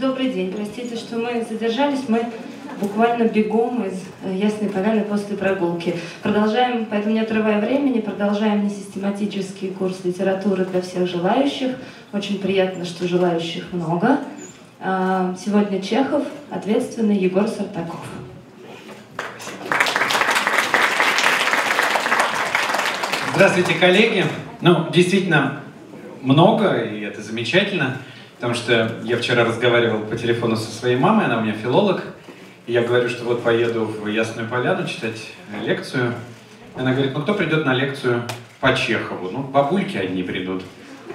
Добрый день. Простите, что мы задержались. Мы буквально бегом из э, Ясной Поляны после прогулки. Продолжаем, поэтому не отрывая времени, продолжаем несистематический курс литературы для всех желающих. Очень приятно, что желающих много. А, сегодня Чехов, ответственный Егор Сартаков. Здравствуйте, коллеги. Ну, действительно, много, и это замечательно, потому что я вчера разговаривал по телефону со своей мамой, она у меня филолог, и я говорю, что вот поеду в Ясную Поляну читать лекцию. Она говорит, ну кто придет на лекцию по Чехову? Ну, бабульки одни придут.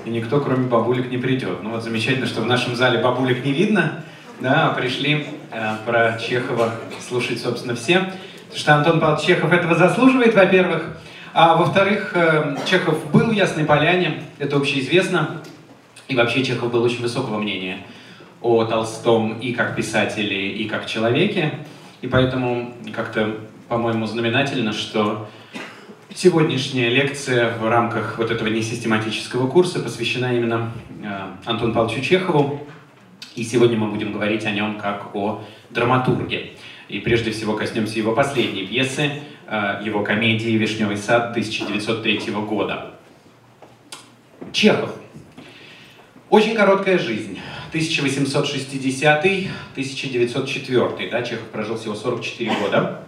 И никто, кроме бабулек, не придет. Ну вот замечательно, что в нашем зале бабулек не видно, да, а пришли э, про Чехова слушать, собственно, все. Потому что Антон Павлович Чехов этого заслуживает, во-первых. А во-вторых, э, Чехов был в Ясной Поляне, это общеизвестно. И вообще Чехов был очень высокого мнения о Толстом и как писателе, и как человеке. И поэтому как-то, по-моему, знаменательно, что сегодняшняя лекция в рамках вот этого несистематического курса посвящена именно э, Антону Павловичу Чехову. И сегодня мы будем говорить о нем как о драматурге. И прежде всего коснемся его последней пьесы, э, его комедии «Вишневый сад» 1903 года. Чехов. Очень короткая жизнь. 1860-1904. Да, Чехов прожил всего 44 года.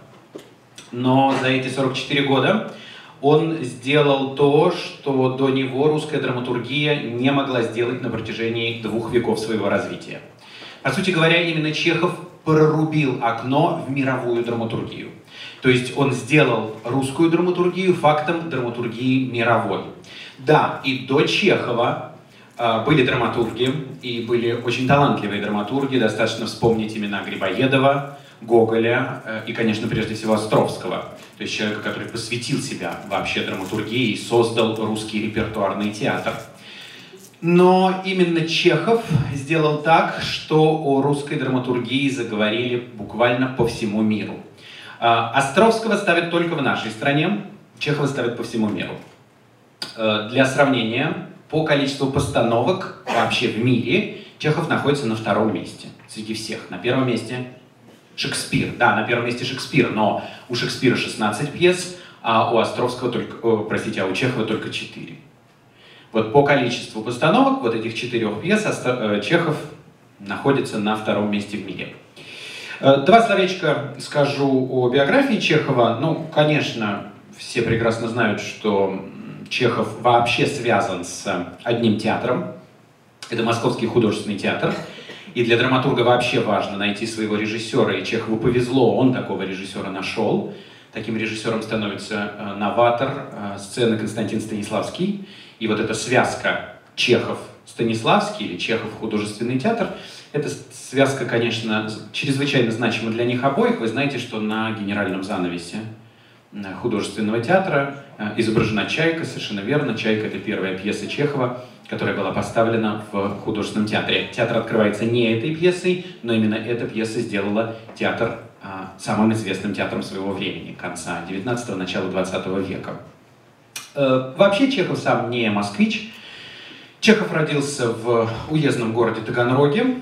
Но за эти 44 года он сделал то, что до него русская драматургия не могла сделать на протяжении двух веков своего развития. По сути говоря, именно Чехов прорубил окно в мировую драматургию. То есть он сделал русскую драматургию фактом драматургии мировой. Да, и до Чехова были драматурги, и были очень талантливые драматурги, достаточно вспомнить имена Грибоедова, Гоголя э, и, конечно, прежде всего Островского, то есть человека, который посвятил себя вообще драматургии и создал русский репертуарный театр. Но именно Чехов сделал так, что о русской драматургии заговорили буквально по всему миру. А, Островского ставят только в нашей стране, Чехова ставят по всему миру. Э, для сравнения, по количеству постановок вообще в мире Чехов находится на втором месте среди всех. На первом месте Шекспир. Да, на первом месте Шекспир, но у Шекспира 16 пьес, а у Островского только, о, простите, а у Чехова только 4. Вот по количеству постановок вот этих четырех пьес э, Чехов находится на втором месте в мире. Э, два словечка скажу о биографии Чехова. Ну, конечно, все прекрасно знают, что Чехов вообще связан с одним театром. Это Московский художественный театр. И для драматурга вообще важно найти своего режиссера, и Чехову повезло, он такого режиссера нашел. Таким режиссером становится э, новатор э, сцены Константин Станиславский. И вот эта связка Чехов-Станиславский или Чехов-художественный театр, эта связка, конечно, чрезвычайно значима для них обоих. Вы знаете, что на генеральном занавесе Э, художественного театра э, изображена «Чайка», совершенно верно. «Чайка» — это первая пьеса Чехова, которая была поставлена в художественном театре. Театр открывается не этой пьесой, но именно эта пьеса сделала театр а, самым известным театром своего времени, конца 19-го, начала 20 века. Э, вообще Чехов сам не москвич. Чехов родился в уездном городе Таганроге,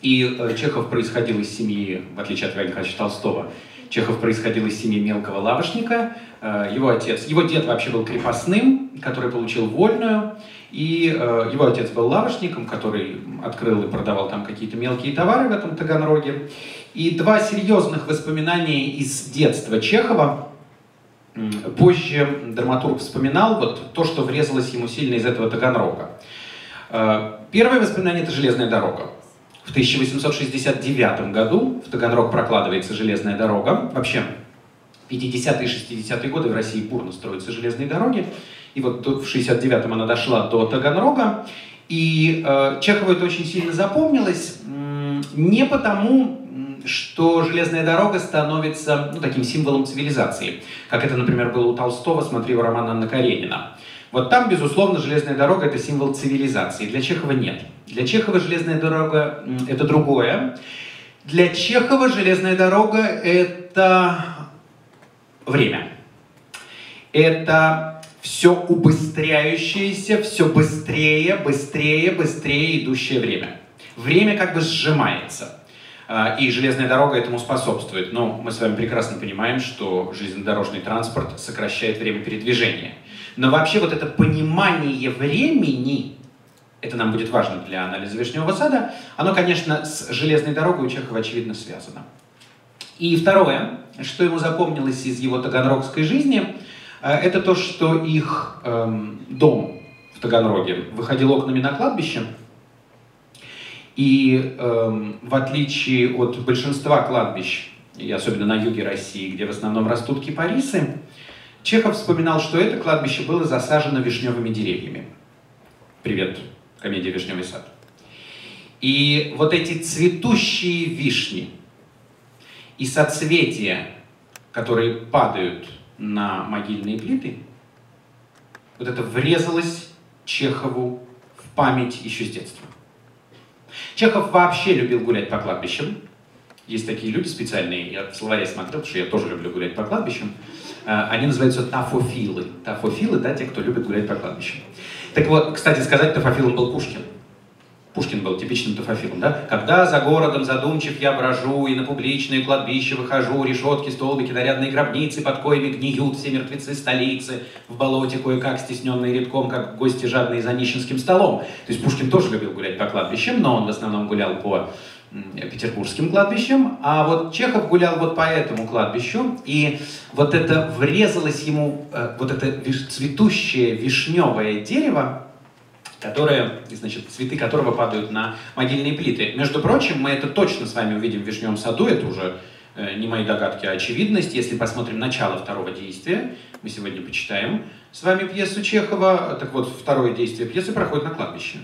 и Чехов происходил из семьи, в отличие от Ивана Михайловича Толстого, Чехов происходил из семьи мелкого лавочника. Э, его отец, его дед вообще был крепостным, который получил вольную. И э, его отец был лавочником, который открыл и продавал там какие-то мелкие товары в этом Таганроге. И два серьезных воспоминания из детства Чехова. Позже драматург вспоминал вот то, что врезалось ему сильно из этого Таганрога. Э, первое воспоминание – это железная дорога. В 1869 году в Таганрог прокладывается железная дорога. Вообще, 50-е и 60-е годы в России бурно строятся железные дороги. И вот в 69-м она дошла до Таганрога. И э, Чехову это очень сильно запомнилось. Не потому, что железная дорога становится ну, таким символом цивилизации, как это, например, было у Толстого, смотри, у романа Анна Каренина. Вот там, безусловно, железная дорога – это символ цивилизации. Для Чехова нет. Для Чехова железная дорога – это другое. Для Чехова железная дорога – это время. Это все убыстряющееся, все быстрее, быстрее, быстрее идущее время. Время как бы сжимается. А, и железная дорога этому способствует. Но мы с вами прекрасно понимаем, что железнодорожный транспорт сокращает время передвижения. Но вообще вот это понимание времени, это нам будет важно для анализа Вишневого сада, оно, конечно, с железной дорогой у Чехова очевидно связано. И второе, что ему запомнилось из его таганрогской жизни, э, это то, что их эм, дом в Таганроге выходил окнами на кладбище, и эм, в отличие от большинства кладбищ, и особенно на юге России, где в основном растут кипарисы, Чехов вспоминал, что это кладбище было засажено вишневыми деревьями. Привет, комедия «Вишневый сад». И вот эти цветущие вишни и соцветия, которые падают на могильные плиты, вот это врезалось Чехову в память еще с детства. Чехов вообще любил гулять по кладбищам. Есть такие люди специальные, я в словаре смотрел, потому что я тоже люблю гулять по кладбищам. Э, они называются тафофилы. Тафофилы, да, те, кто любит гулять по кладбищам. Так вот, кстати сказать, тафофилом был Пушкин. Пушкин был типичным тафофилом, да? Когда за городом задумчив я брожу, и на публичные кладбища выхожу, решетки, столбики, нарядные гробницы, под коями гниют все мертвецы столицы, в болоте кое-как стесненные редком, как гости жадные за нищенским столом. То есть Пушкин тоже любил гулять по кладбищам, но он в основном гулял по петербургским кладбищем, а вот Чехов гулял вот по этому кладбищу, и вот это врезалось ему, э, вот это цветущее вишневое дерево, которое, значит, цветы которого падают на могильные плиты. Между прочим, мы это точно с вами увидим в Вишневом саду, это уже э, не мои догадки, а очевидность. Если посмотрим начало второго действия, мы сегодня почитаем с вами пьесу Чехова, так вот, второе действие пьесы проходит на кладбище.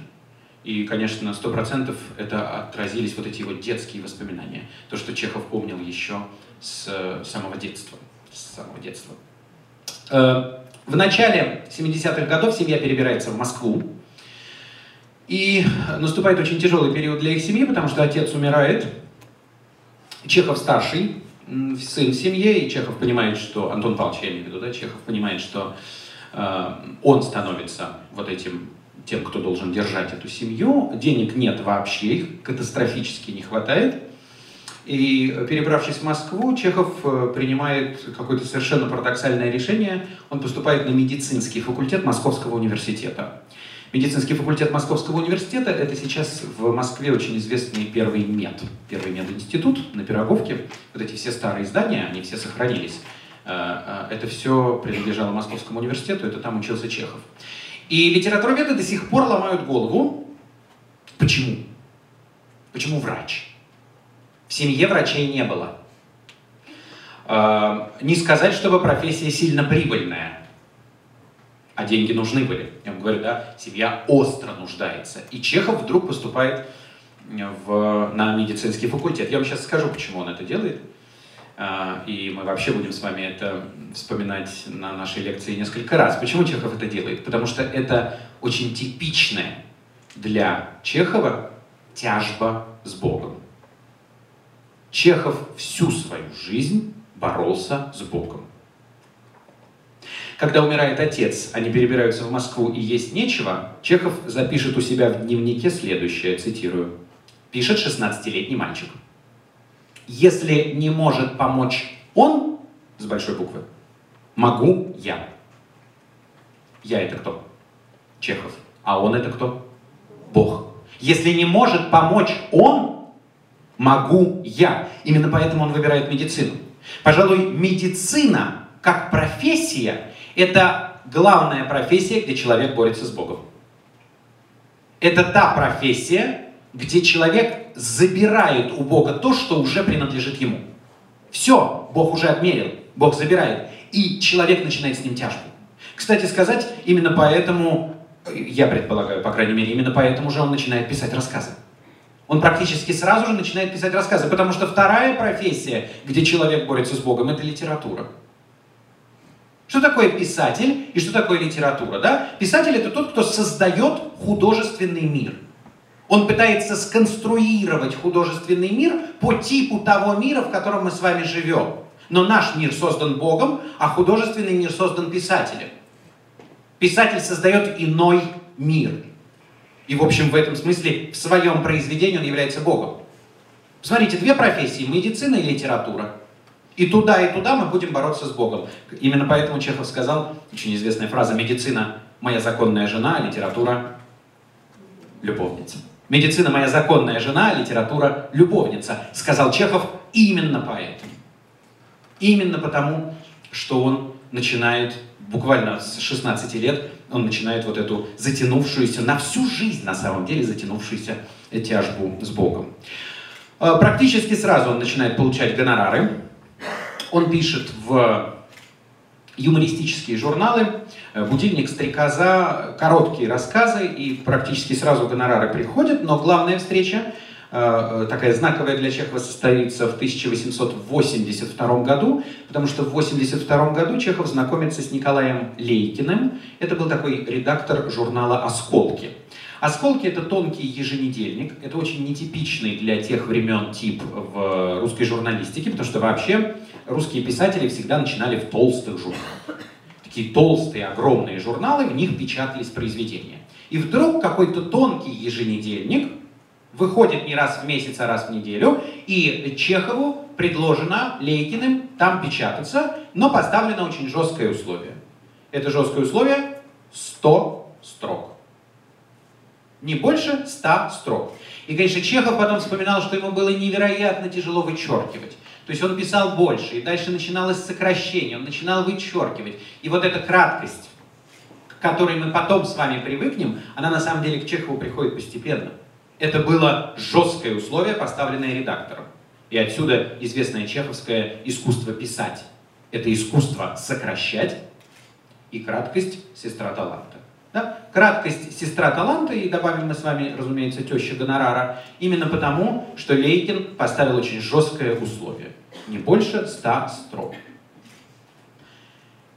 И, конечно, на сто процентов это отразились вот эти вот детские воспоминания. То, что Чехов помнил еще с самого детства. С самого детства. Э, в начале 70-х годов семья перебирается в Москву. И наступает очень тяжелый период для их семьи, потому что отец умирает. Чехов старший, сын в семье, и Чехов понимает, что... Антон Павлович, я имею в виду, да? Чехов понимает, что э, он становится вот этим тем, кто должен держать эту семью. Денег нет вообще, их катастрофически не хватает. И перебравшись в Москву, Чехов э, принимает какое-то совершенно парадоксальное решение. Он поступает на медицинский факультет Московского университета. Медицинский факультет Московского университета – это сейчас в Москве очень известный первый мед, первый мединститут на Пироговке. Вот эти все старые здания, они все сохранились. Э, э, это все принадлежало Московскому университету, это там учился Чехов. И литературоведы до сих пор ломают голову, почему? Почему врач? В семье врачей не было. Э, не сказать, чтобы профессия сильно прибыльная а деньги нужны были. Я вам говорю, да, семья остро нуждается. И Чехов вдруг поступает в, на медицинский факультет. Я вам сейчас скажу, почему он это делает. А, и мы вообще будем с вами это вспоминать на нашей лекции несколько раз. Почему Чехов это делает? Потому что это очень типичная для Чехова тяжба с Богом. Чехов всю свою жизнь боролся с Богом. Когда умирает отец, они перебираются в Москву и есть нечего, Чехов запишет у себя в дневнике следующее, цитирую. Пишет 16-летний мальчик. Если не может помочь он, с большой буквы, могу я. Я это кто? Чехов. А он это кто? Бог. Если не может помочь он, могу я. Именно поэтому он выбирает медицину. Пожалуй, медицина как профессия это главная профессия, где человек борется с Богом. Это та профессия, где человек забирает у Бога то, что уже принадлежит ему. Все, Бог уже отмерил, Бог забирает. И человек начинает с ним тяжбу. Кстати сказать, именно поэтому, я предполагаю, по крайней мере, именно поэтому же он начинает писать рассказы. Он практически сразу же начинает писать рассказы, потому что вторая профессия, где человек борется с Богом, это литература. Что такое писатель и что такое литература? Да? Писатель это тот, кто создает художественный мир. Он пытается сконструировать художественный мир по типу того мира, в котором мы с вами живем. Но наш мир создан Богом, а художественный мир создан писателем. Писатель создает иной мир. И, в общем, в этом смысле, в своем произведении он является Богом. Смотрите, две профессии, медицина и литература. И туда, и туда мы будем бороться с Богом. Именно поэтому Чехов сказал, очень известная фраза, медицина – моя законная жена, а литература – любовница. Медицина – моя законная жена, литература – любовница, сказал Чехов именно поэтому. Именно потому, что он начинает, буквально с 16 лет, он начинает вот эту затянувшуюся, на всю жизнь на самом деле затянувшуюся тяжбу с Богом. А, практически сразу он начинает получать гонорары. Он пишет в юмористические журналы, «Будильник стрекоза», короткие рассказы, и практически сразу гонорары приходят, но главная встреча, э, э, такая знаковая для Чехова, состоится в 1882 году, потому что в 1882 году Чехов знакомится с Николаем Лейкиным. Это был такой редактор журнала «Осколки». Осколки — это тонкий еженедельник, это очень нетипичный для тех времен тип в русской журналистике, потому что вообще русские писатели всегда начинали в толстых журналах. Такие толстые, огромные журналы, в них печатались произведения. И вдруг какой-то тонкий еженедельник выходит не раз в месяц, а раз в неделю, и Чехову предложено Лейкиным там печататься, но поставлено очень жесткое условие. Это жесткое условие 100 строк. Не больше 100 строк. И, конечно, Чехов потом вспоминал, что ему было невероятно тяжело вычеркивать. То есть он писал больше, и дальше начиналось сокращение, он начинал вычеркивать. И вот эта краткость, к которой мы потом с вами привыкнем, она на самом деле к Чехову приходит постепенно. Это было жесткое условие, поставленное редактором. И отсюда известное чеховское искусство писать. Это искусство сокращать и краткость сестра таланта. Да? Краткость сестра таланта, и добавим мы с вами, разумеется, теща гонорара, именно потому, что Лейкин поставил очень жесткое условие. Не больше ста строк.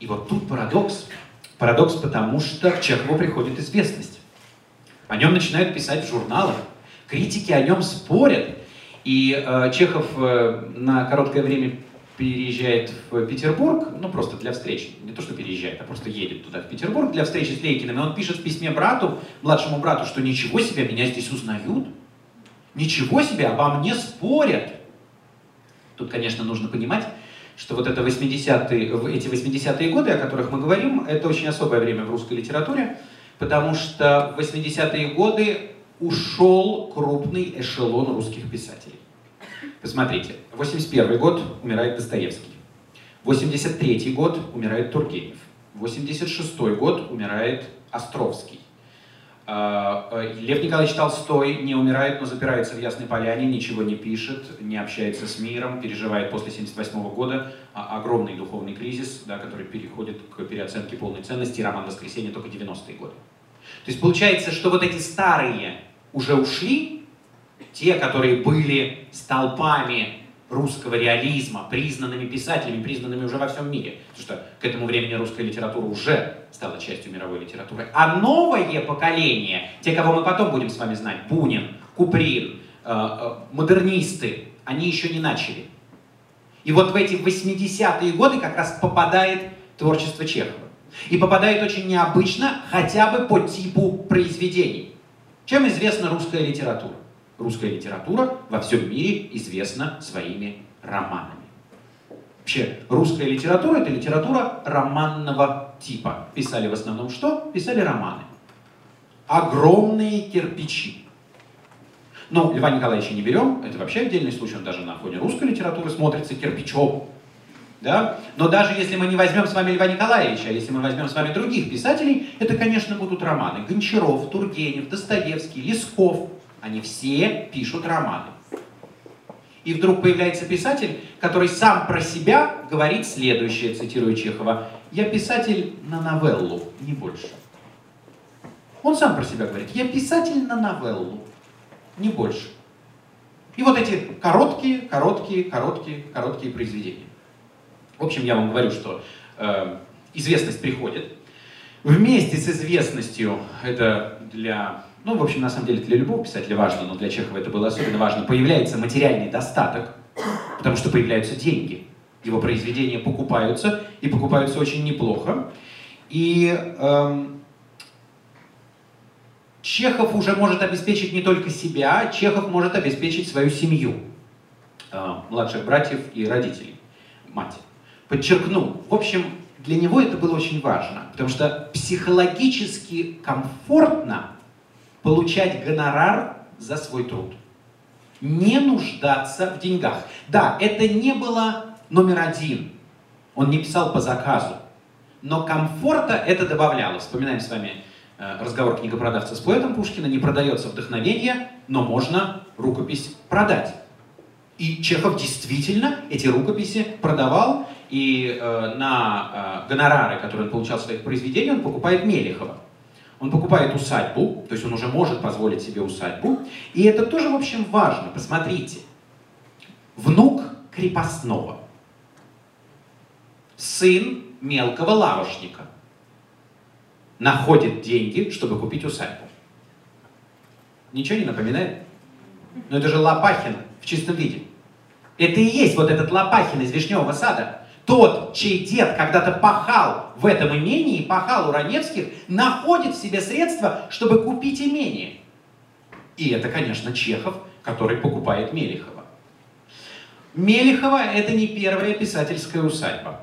И вот тут парадокс. Парадокс потому, что к Чехову приходит известность. О нем начинают писать в журналах. Критики о нем спорят. И э, Чехов э, на короткое время переезжает в Петербург, ну просто для встреч, не то что переезжает, а просто едет туда, в Петербург, для встречи с Лейкиным, и он пишет в письме брату, младшему брату, что ничего себе, меня здесь узнают, ничего себе, обо мне спорят. Тут, конечно, нужно понимать, что вот это 80-е, эти 80-е годы, о которых мы говорим, это очень особое время в русской литературе, потому что в 80-е годы ушел крупный эшелон русских писателей. Посмотрите, 81 год умирает Достоевский. 83 год умирает Тургенев. 86 год умирает Островский. А, э, Лев Николаевич Толстой не умирает, но запирается в Ясной Поляне, ничего не пишет, не общается с миром, переживает после 1978 года а, огромный духовный кризис, да, который переходит к переоценке полной ценности, роман «Воскресенье» только 90-е годы. То есть получается, что вот эти старые уже ушли, те, которые были столпами русского реализма, признанными писателями, признанными уже во всем мире. Потому что к этому времени русская литература уже стала частью мировой литературы. А новое поколение, те, кого мы потом будем с вами знать, Бунин, Куприн, э, э, модернисты, они еще не начали. И вот в эти 80-е годы как раз попадает творчество Чехова. И попадает очень необычно, хотя бы по типу произведений. Чем известна русская литература? Русская литература во всем мире известна своими романами. Вообще, русская литература – это литература романного типа. Писали в основном что? Писали романы. Огромные кирпичи. Но Льва Николаевича не берем, это вообще отдельный случай, он даже на фоне русской литературы смотрится кирпичом. Да? Но даже если мы не возьмем с вами Льва Николаевича, а если мы возьмем с вами других писателей, это, конечно, будут романы. Гончаров, Тургенев, Достоевский, Лесков, они все пишут романы. И вдруг появляется писатель, который сам про себя говорит следующее, цитирую Чехова, «Я писатель на новеллу, не больше». Он сам про себя говорит, «Я писатель на новеллу, не больше». И вот эти короткие, короткие, короткие, короткие произведения. В общем, я вам говорю, что э, известность приходит. Вместе с известностью, это для ну, в общем, на самом деле для любого писателя важно, но для Чехова это было особенно важно, появляется материальный достаток, потому что появляются деньги. Его произведения покупаются, и покупаются очень неплохо. И эм, Чехов уже может обеспечить не только себя, Чехов может обеспечить свою семью, э, младших братьев и родителей, мать. Подчеркну, в общем, для него это было очень важно, потому что психологически комфортно получать гонорар за свой труд. Не нуждаться в деньгах. Да, это не было номер один. Он не писал по заказу. Но комфорта это добавляло. Вспоминаем с вами э, разговор книгопродавца с поэтом Пушкина. Не продается вдохновение, но можно рукопись продать. И Чехов действительно эти рукописи продавал, и э, на э, гонорары, которые он получал в своих произведениях, он покупает Мелехова. Он покупает усадьбу, то есть он уже может позволить себе усадьбу. И это тоже, в общем, важно. Посмотрите. Внук крепостного. Сын мелкого лавочника. Находит деньги, чтобы купить усадьбу. Ничего не напоминает? Но это же Лопахин в чистом виде. Это и есть вот этот Лопахин из Вишневого сада. Тот, чей дед когда-то пахал в этом имении, пахал у Раневских, находит в себе средства, чтобы купить имение. И это, конечно, Чехов, который покупает Мелехова. Мелехова – это не первая писательская усадьба.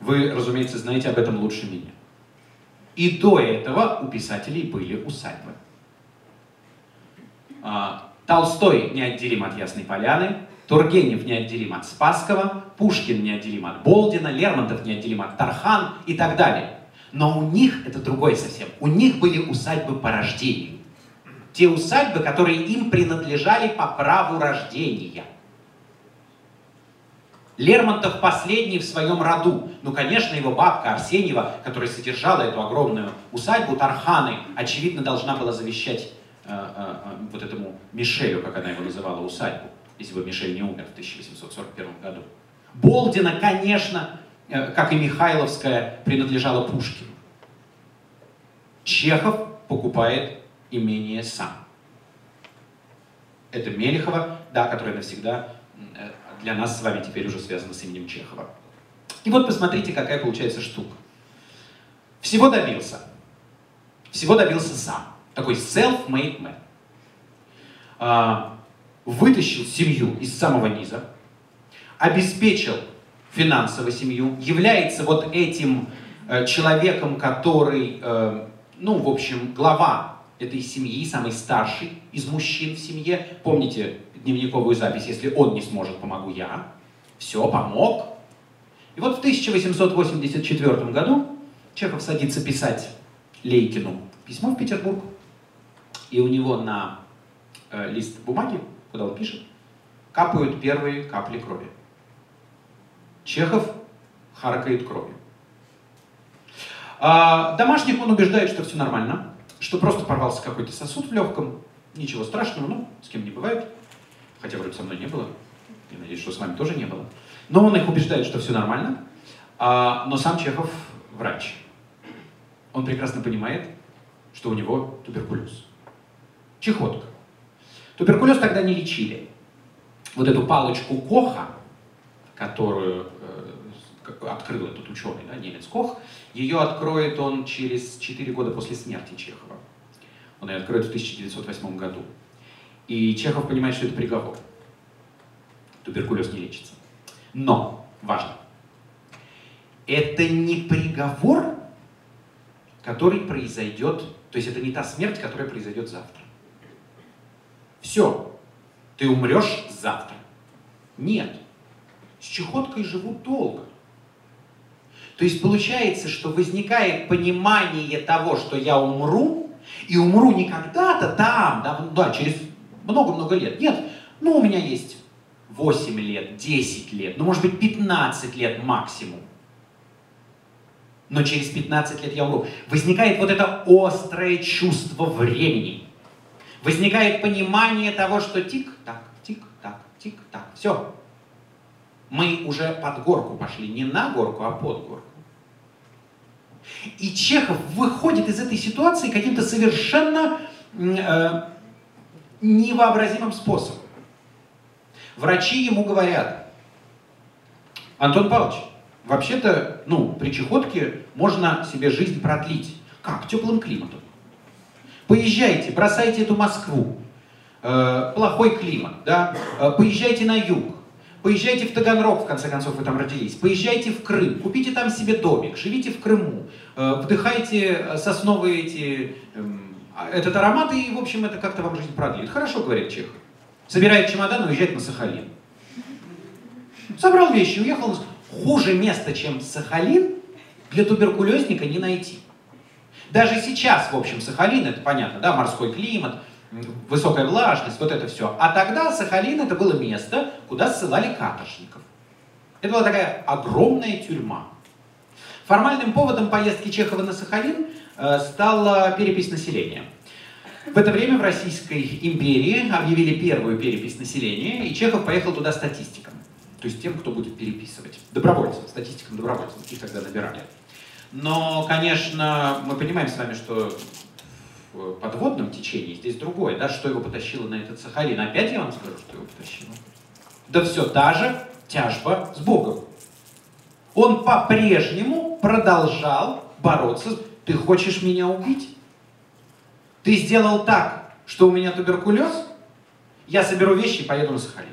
Вы, разумеется, знаете об этом лучше меня. И до этого у писателей были усадьбы. А, Толстой неотделим от Ясной Поляны, Тургенев неотделим от Спасского, Пушкин неотделим от Болдина, Лермонтов неотделим от Тархан и так далее. Но у них это другое совсем. У них были усадьбы по рождению. Те усадьбы, которые им принадлежали по праву рождения. Лермонтов последний в своем роду. Ну, конечно, его бабка Арсеньева, которая содержала эту огромную усадьбу Тарханы, очевидно, должна была завещать э, э, э, вот этому Мишелю, как она его называла, усадьбу если бы Мишель не умер в 1841 году. Болдина, конечно, э, как и Михайловская, принадлежала Пушкину. Чехов покупает имение сам. Это Мелехова, да, которая навсегда э, для нас с вами теперь уже связана с именем Чехова. И вот посмотрите, какая получается штука. Всего добился. Всего добился сам. Такой self-made man. Вытащил семью из самого низа, обеспечил финансово семью, является вот этим э, человеком, который, э, ну, в общем, глава этой семьи, самый старший из мужчин в семье. Помните дневниковую запись, если он не сможет, помогу я. Все, помог. И вот в 1884 году Чехов садится писать Лейкину письмо в Петербург, и у него на э, лист бумаги куда он пишет, капают первые капли крови. Чехов харкает кровью. А домашних он убеждает, что все нормально, что просто порвался какой-то сосуд в легком, ничего страшного, ну, с кем не бывает. Хотя вроде со мной не было. Я надеюсь, что с вами тоже не было. Но он их убеждает, что все нормально. А, но сам Чехов врач. Он прекрасно понимает, что у него туберкулез. Чехотка. Туберкулез тогда не лечили. Вот эту палочку Коха, которую э, открыл этот ученый, да, немец Кох, ее откроет он через 4 года после смерти Чехова. Он ее откроет в 1908 году. И Чехов понимает, что это приговор. Туберкулез не лечится. Но, важно, это не приговор, который произойдет, то есть это не та смерть, которая произойдет завтра. Все, ты умрешь завтра. Нет, с чехоткой живут долго. То есть получается, что возникает понимание того, что я умру, и умру не когда-то там, да, да через много-много лет. Нет, ну у меня есть 8 лет, 10 лет, ну может быть 15 лет максимум. Но через 15 лет я умру. Возникает вот это острое чувство времени возникает понимание того, что тик-так, тик-так, тик-так, все. Мы уже под горку пошли, не на горку, а под горку. И Чехов выходит из этой ситуации каким-то совершенно э, невообразимым способом. Врачи ему говорят, Антон Павлович, вообще-то, ну, при чехотке можно себе жизнь продлить. Как? Теплым климатом. Поезжайте, бросайте эту Москву. Э, плохой климат, да? Э, поезжайте на юг. Поезжайте в Таганрог, в конце концов, вы там родились. Поезжайте в Крым, купите там себе домик, живите в Крыму, э, вдыхайте сосновые эти, эм, этот аромат, и, в общем, это как-то вам жизнь продлит. Хорошо, говорит Чехов. Собирает чемодан и уезжает на Сахалин. Собрал вещи, уехал. Хуже места, чем Сахалин, для туберкулезника не найти. Даже сейчас, в общем, Сахалин, это понятно, да, морской климат, высокая влажность, вот это все. А тогда Сахалин это было место, куда ссылали каторжников. Это была такая огромная тюрьма. Формальным поводом поездки Чехова на Сахалин э, стала перепись населения. В это время в Российской империи объявили первую перепись населения, и Чехов поехал туда статистиком. То есть тем, кто будет переписывать. Добровольцем, статистиком добровольцем, их тогда набирали. Но, конечно, мы понимаем с вами, что в подводном течении здесь другое, да, что его потащило на этот Сахалин. Опять я вам скажу, что его потащило. Да все та же тяжба с Богом. Он по-прежнему продолжал бороться. Ты хочешь меня убить? Ты сделал так, что у меня туберкулез? Я соберу вещи и поеду на Сахалин.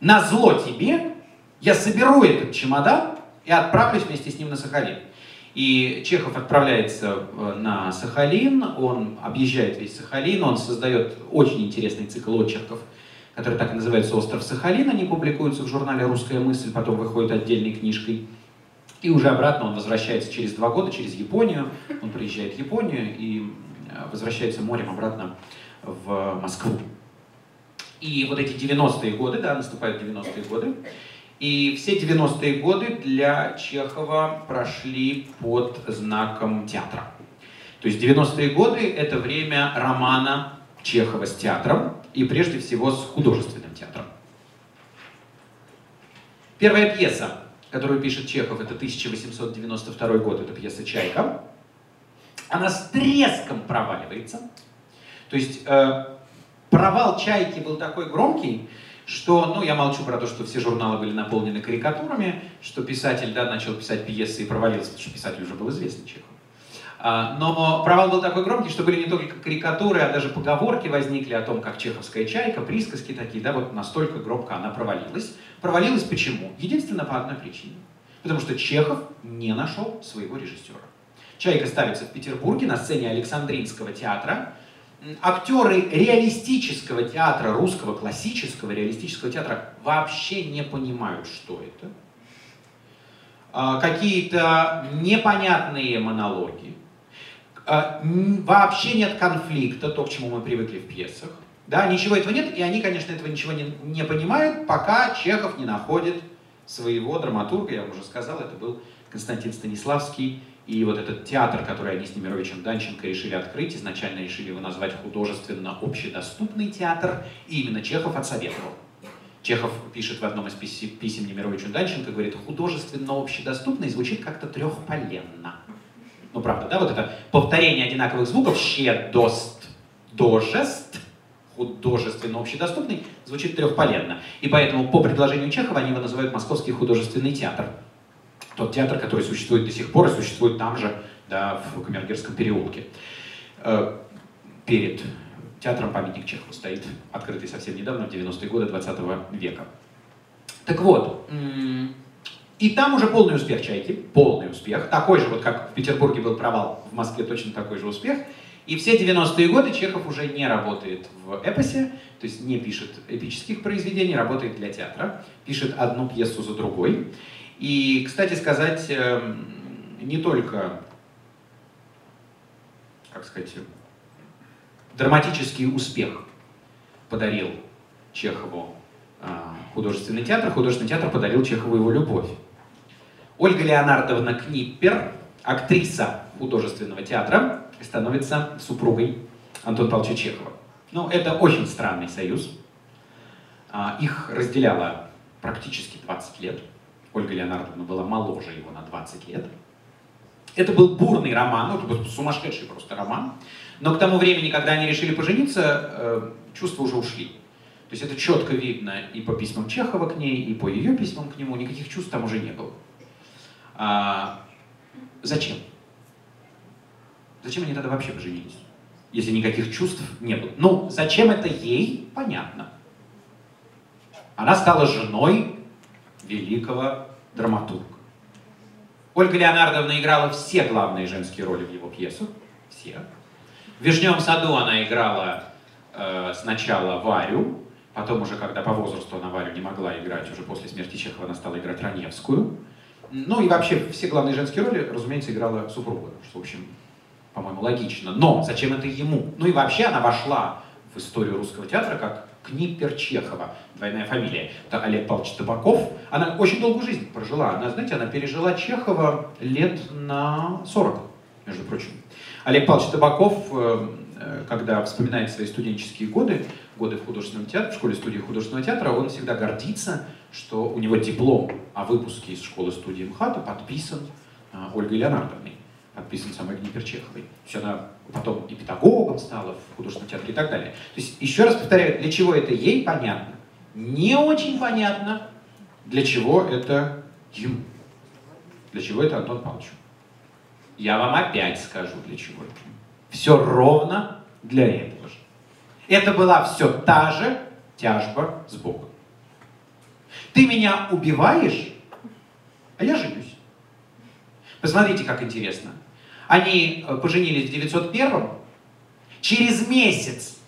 На зло тебе я соберу этот чемодан и отправлюсь вместе с ним на Сахалин. И Чехов отправляется э, на Сахалин, он объезжает весь Сахалин, он создает очень интересный цикл очерков, который так и называется «Остров Сахалин». Они публикуются в журнале «Русская мысль», потом выходит отдельной книжкой. И уже обратно он возвращается через два года, через Японию. Он приезжает в Японию и э, возвращается морем обратно в Москву. И вот эти 90-е годы, да, наступают 90-е годы, и все 90-е годы для Чехова прошли под знаком театра. То есть 90-е годы — это время романа Чехова с театром, и прежде всего с художественным театром. Первая пьеса, которую пишет Чехов, это 1892 год, это пьеса «Чайка». Она с треском проваливается. То есть э, провал «Чайки» был такой громкий, что, ну, я молчу про то, что все журналы были наполнены карикатурами, что писатель, да, начал писать пьесы и провалился, потому что писатель уже был известный Чехов. А, но провал был такой громкий, что были не только карикатуры, а даже поговорки возникли о том, как чеховская чайка, присказки такие, да, вот настолько громко она провалилась. Провалилась почему? Единственно по одной причине. Потому что Чехов не нашел своего режиссера. Чайка ставится в Петербурге на сцене Александринского театра, актеры реалистического театра, русского классического реалистического театра вообще не понимают, что это. А, какие-то непонятные монологи. А, вообще нет конфликта, то, к чему мы привыкли в пьесах. Да, ничего этого нет, и они, конечно, этого ничего не, не понимают, пока Чехов не находит своего драматурга, я вам уже сказал, это был Константин Станиславский, и вот этот театр, который они с Немировичем Данченко решили открыть, изначально решили его назвать художественно-общедоступный театр, и именно Чехов отсоветовал. Чехов пишет в одном из писем Немировичу Данченко, говорит, художественно-общедоступный звучит как-то трехполенно. Ну, правда, да, вот это повторение одинаковых звуков, щедост, дожест, художественно-общедоступный, звучит трехполенно. И поэтому по предложению Чехова они его называют Московский художественный театр тот театр, который существует до сих пор и существует там же, да, в Камергерском переулке. Э, перед театром памятник Чехову стоит, открытый совсем недавно, в 90-е годы 20 века. Так вот, и там уже полный успех «Чайки», полный успех, такой же, вот как в Петербурге был провал, в Москве точно такой же успех. И все 90-е годы Чехов уже не работает в эпосе, то есть не пишет эпических произведений, работает для театра, пишет одну пьесу за другой. И, кстати сказать, эм, не только, как сказать, драматический успех подарил Чехову а, художественный театр, художественный театр подарил Чехову его любовь. Ольга Леонардовна Книппер, актриса художественного театра, становится супругой Антона Павловича Чехова. Ну, это очень странный союз. А, их разделяло практически 20 лет. Ольга Леонардовна была моложе его на 20 лет. Это был бурный роман, ну, это был сумасшедший просто роман. Но к тому времени, когда они решили пожениться, э, чувства уже ушли. То есть это четко видно и по письмам Чехова к ней, и по ее письмам к нему. Никаких чувств там уже не было. А, зачем? Зачем они тогда вообще поженились? если никаких чувств не было. Ну, зачем это ей, понятно. Она стала женой великого драматурга. Ольга Леонардовна играла все главные женские роли в его пьесах. Все. В «Вишневом саду» она играла э, сначала Варю, потом уже, когда по возрасту она Варю не могла играть, уже после смерти Чехова она стала играть Раневскую. Ну и вообще все главные женские роли, разумеется, играла супруга, что, в общем, по-моему, логично. Но зачем это ему? Ну и вообще она вошла в историю русского театра как Книпер Чехова, двойная фамилия. Это Олег Павлович Табаков. Она очень долгую жизнь прожила. Она, знаете, она пережила Чехова лет на 40, между прочим. Олег Павлович Табаков, э, э, когда вспоминает свои студенческие годы, годы в художественном театре, в школе студии художественного театра, он всегда гордится, что у него диплом о выпуске из школы студии МХАТа подписан э, Ольгой Леонардовной подписан самой Гниперчеховой. То есть она потом и педагогом стала в художественном театре и так далее. То есть, еще раз повторяю, для чего это ей понятно. Не очень понятно, для чего это ему. Для чего это Антон Павловичу. Я вам опять скажу, для чего это. Все ровно для этого же. Это была все та же тяжба с Богом. Ты меня убиваешь, а я женюсь. Посмотрите, как интересно. Они э, поженились в 901 Через месяц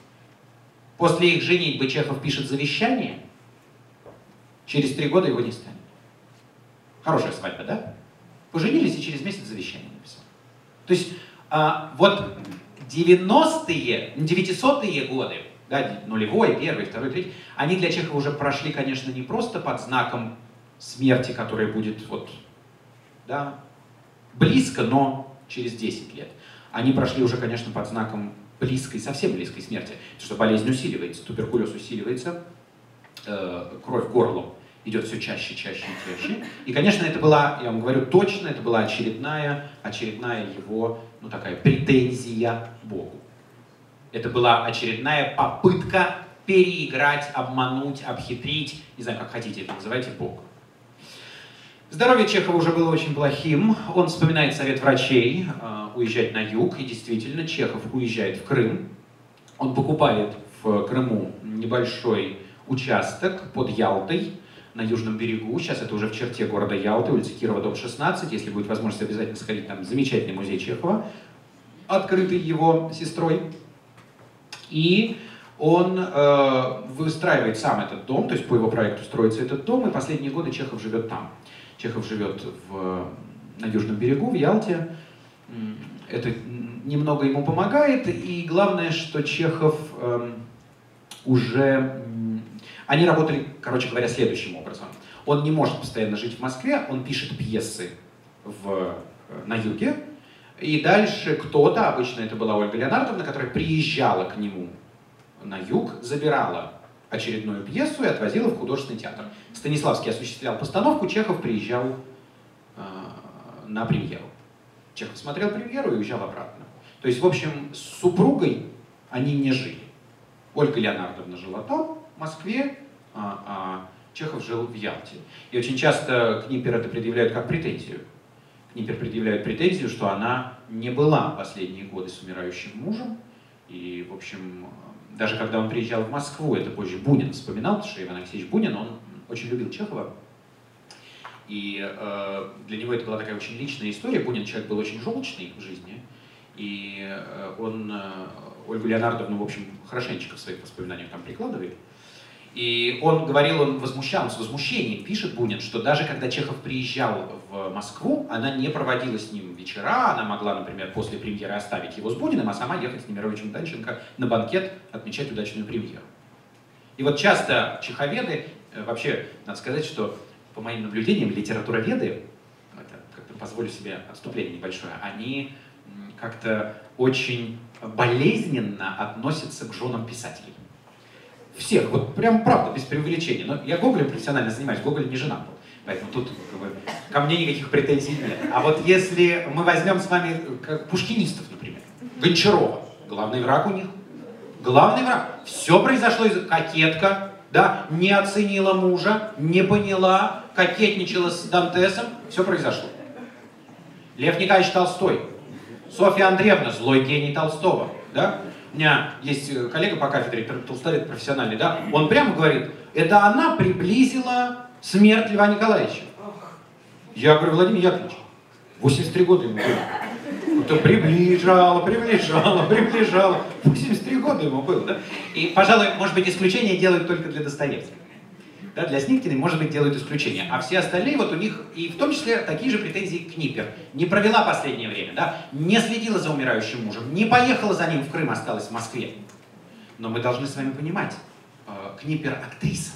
после их женитьбы Чехов пишет завещание. Через три года его не станет. Хорошая свадьба, да? Поженились и через месяц завещание написал. То есть а, вот 90-е, 900-е годы, да, нулевой, первый, второй, третий, они для Чехова уже прошли, конечно, не просто под знаком смерти, которая будет вот, да, близко, но через 10 лет. Они прошли уже, конечно, под знаком близкой, совсем близкой смерти, потому что болезнь усиливается, туберкулез усиливается, э, кровь горлом идет все чаще, чаще и чаще. И, конечно, это была, я вам говорю точно, это была очередная, очередная его, ну такая претензия Богу. Это была очередная попытка переиграть, обмануть, обхитрить, не знаю, как хотите это называйте, Бог. Здоровье Чехова уже было очень плохим. Он вспоминает совет врачей э, уезжать на юг, и действительно Чехов уезжает в Крым. Он покупает в Крыму небольшой участок под Ялтой на южном берегу. Сейчас это уже в черте города Ялты, улица Кирова, дом 16. Если будет возможность, обязательно сходить там замечательный музей Чехова, открытый его сестрой. И он э, выстраивает сам этот дом, то есть по его проекту строится этот дом, и последние годы Чехов живет там. Чехов живет в, на Южном берегу, в Ялте. Это немного ему помогает. И главное, что Чехов э, уже... Они работали, короче говоря, следующим образом. Он не может постоянно жить в Москве, он пишет пьесы в, э, на юге, и дальше кто-то, обычно это была Ольга Леонардовна, которая приезжала к нему на юг, забирала очередную пьесу и отвозила в художественный театр. Станиславский осуществлял постановку, Чехов приезжал э, на премьеру. Чехов смотрел премьеру и уезжал обратно. То есть, в общем, с супругой они не жили. Ольга Леонардовна жила там, в Москве, а, а Чехов жил в Ялте. И очень часто Книпер это предъявляют как претензию. Книпер предъявляет претензию, что она не была последние годы с умирающим мужем, и, в общем, даже когда он приезжал в Москву, это позже Бунин вспоминал, потому что Иван Алексеевич Бунин, он очень любил Чехова. И э, для него это была такая очень личная история. Бунин человек был очень желчный в жизни. И э, он э, Ольгу Леонардовну, в общем, хорошенечко в своих воспоминаниях там прикладывает. И он говорил, он возмущал, с возмущением пишет Бунин, что даже когда Чехов приезжал в Москву, она не проводила с ним вечера, она могла, например, после премьеры оставить его с Буниным, а сама ехать с Немировичем Данченко на банкет отмечать удачную премьеру. И вот часто чеховеды, э, вообще, надо сказать, что по моим наблюдениям, литературоведы, это как-то позволю себе отступление небольшое, они как-то очень болезненно относятся к женам писателей. Всех, вот прям правда, без преувеличения. Но я Гоголем профессионально занимаюсь, Гоголь не женат был. Поэтому тут как бы, ко мне никаких претензий нет. А вот если мы возьмем с вами как пушкинистов, например, Гончарова, главный враг у них, главный враг. Все произошло из кокетка, да, не оценила мужа, не поняла, кокетничала с Дантесом, все произошло. Лев Николаевич Толстой, Софья Андреевна, злой гений Толстого, да? У меня есть э, коллега по кафедре, толстовед профессиональный, да? Он прямо говорит, это она приблизила смерть Льва Николаевича. Я говорю, Владимир Яковлевич, 83 года ему было. Это приближало, приближало, приближало. 83 года ему было, да? И, пожалуй, может быть, исключение делают только для Достоевского. Да, для Сниткиной, может быть, делают исключение. А все остальные, вот у них, и в том числе, такие же претензии к Книпер. Не провела последнее время, да, не следила за умирающим мужем, не поехала за ним в Крым, осталась в Москве. Но мы должны с вами понимать, э, Книпер актриса.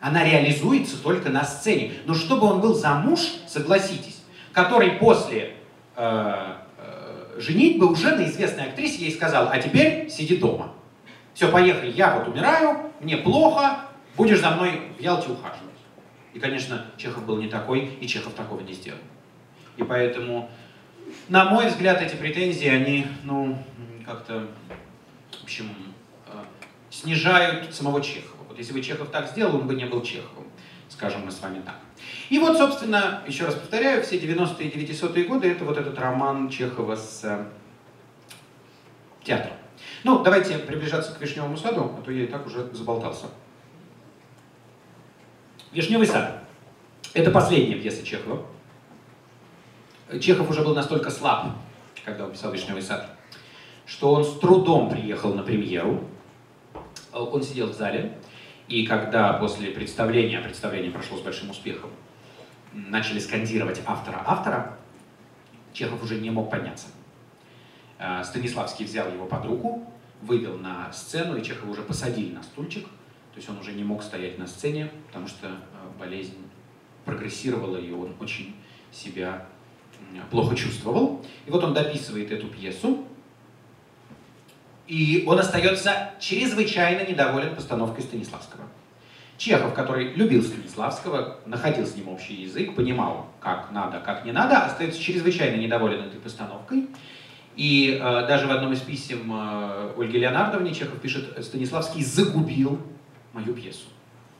Она реализуется только на сцене. Но чтобы он был за муж, согласитесь, который после э, э, женитьбы уже на известной актрисе ей сказал, а теперь сиди дома. Все, поехали, я вот умираю, мне плохо, будешь за мной в Ялте ухаживать. И, конечно, Чехов был не такой, и Чехов такого не сделал. И поэтому, на мой взгляд, эти претензии, они, ну, как-то, в общем, э, снижают самого Чехова. Если бы Чехов так сделал, он бы не был Чеховым, скажем мы с вами так. И вот, собственно, еще раз повторяю, все 90-е и 900-е годы это вот этот роман Чехова с э, театром. Ну, давайте приближаться к Вишневому саду, а то я и так уже заболтался. Вишневый сад. Это последняя пьеса Чехова. Чехов уже был настолько слаб, когда он писал Вишневый сад, что он с трудом приехал на премьеру. Он сидел в зале, и когда после представления, представление прошло с большим успехом, начали скандировать автора-автора, Чехов уже не мог подняться. Э, Станиславский взял его под руку, вывел на сцену, и Чехова уже посадили на стульчик. То есть он уже не мог стоять на сцене, потому что э, болезнь прогрессировала, и он очень себя плохо чувствовал. И вот он дописывает эту пьесу, и он остается чрезвычайно недоволен постановкой Станиславского. Чехов, который любил Станиславского, находил с ним общий язык, понимал, как надо, как не надо, остается чрезвычайно недоволен этой постановкой. И э, даже в одном из писем э, Ольги Леонардовне Чехов пишет, Станиславский загубил мою пьесу.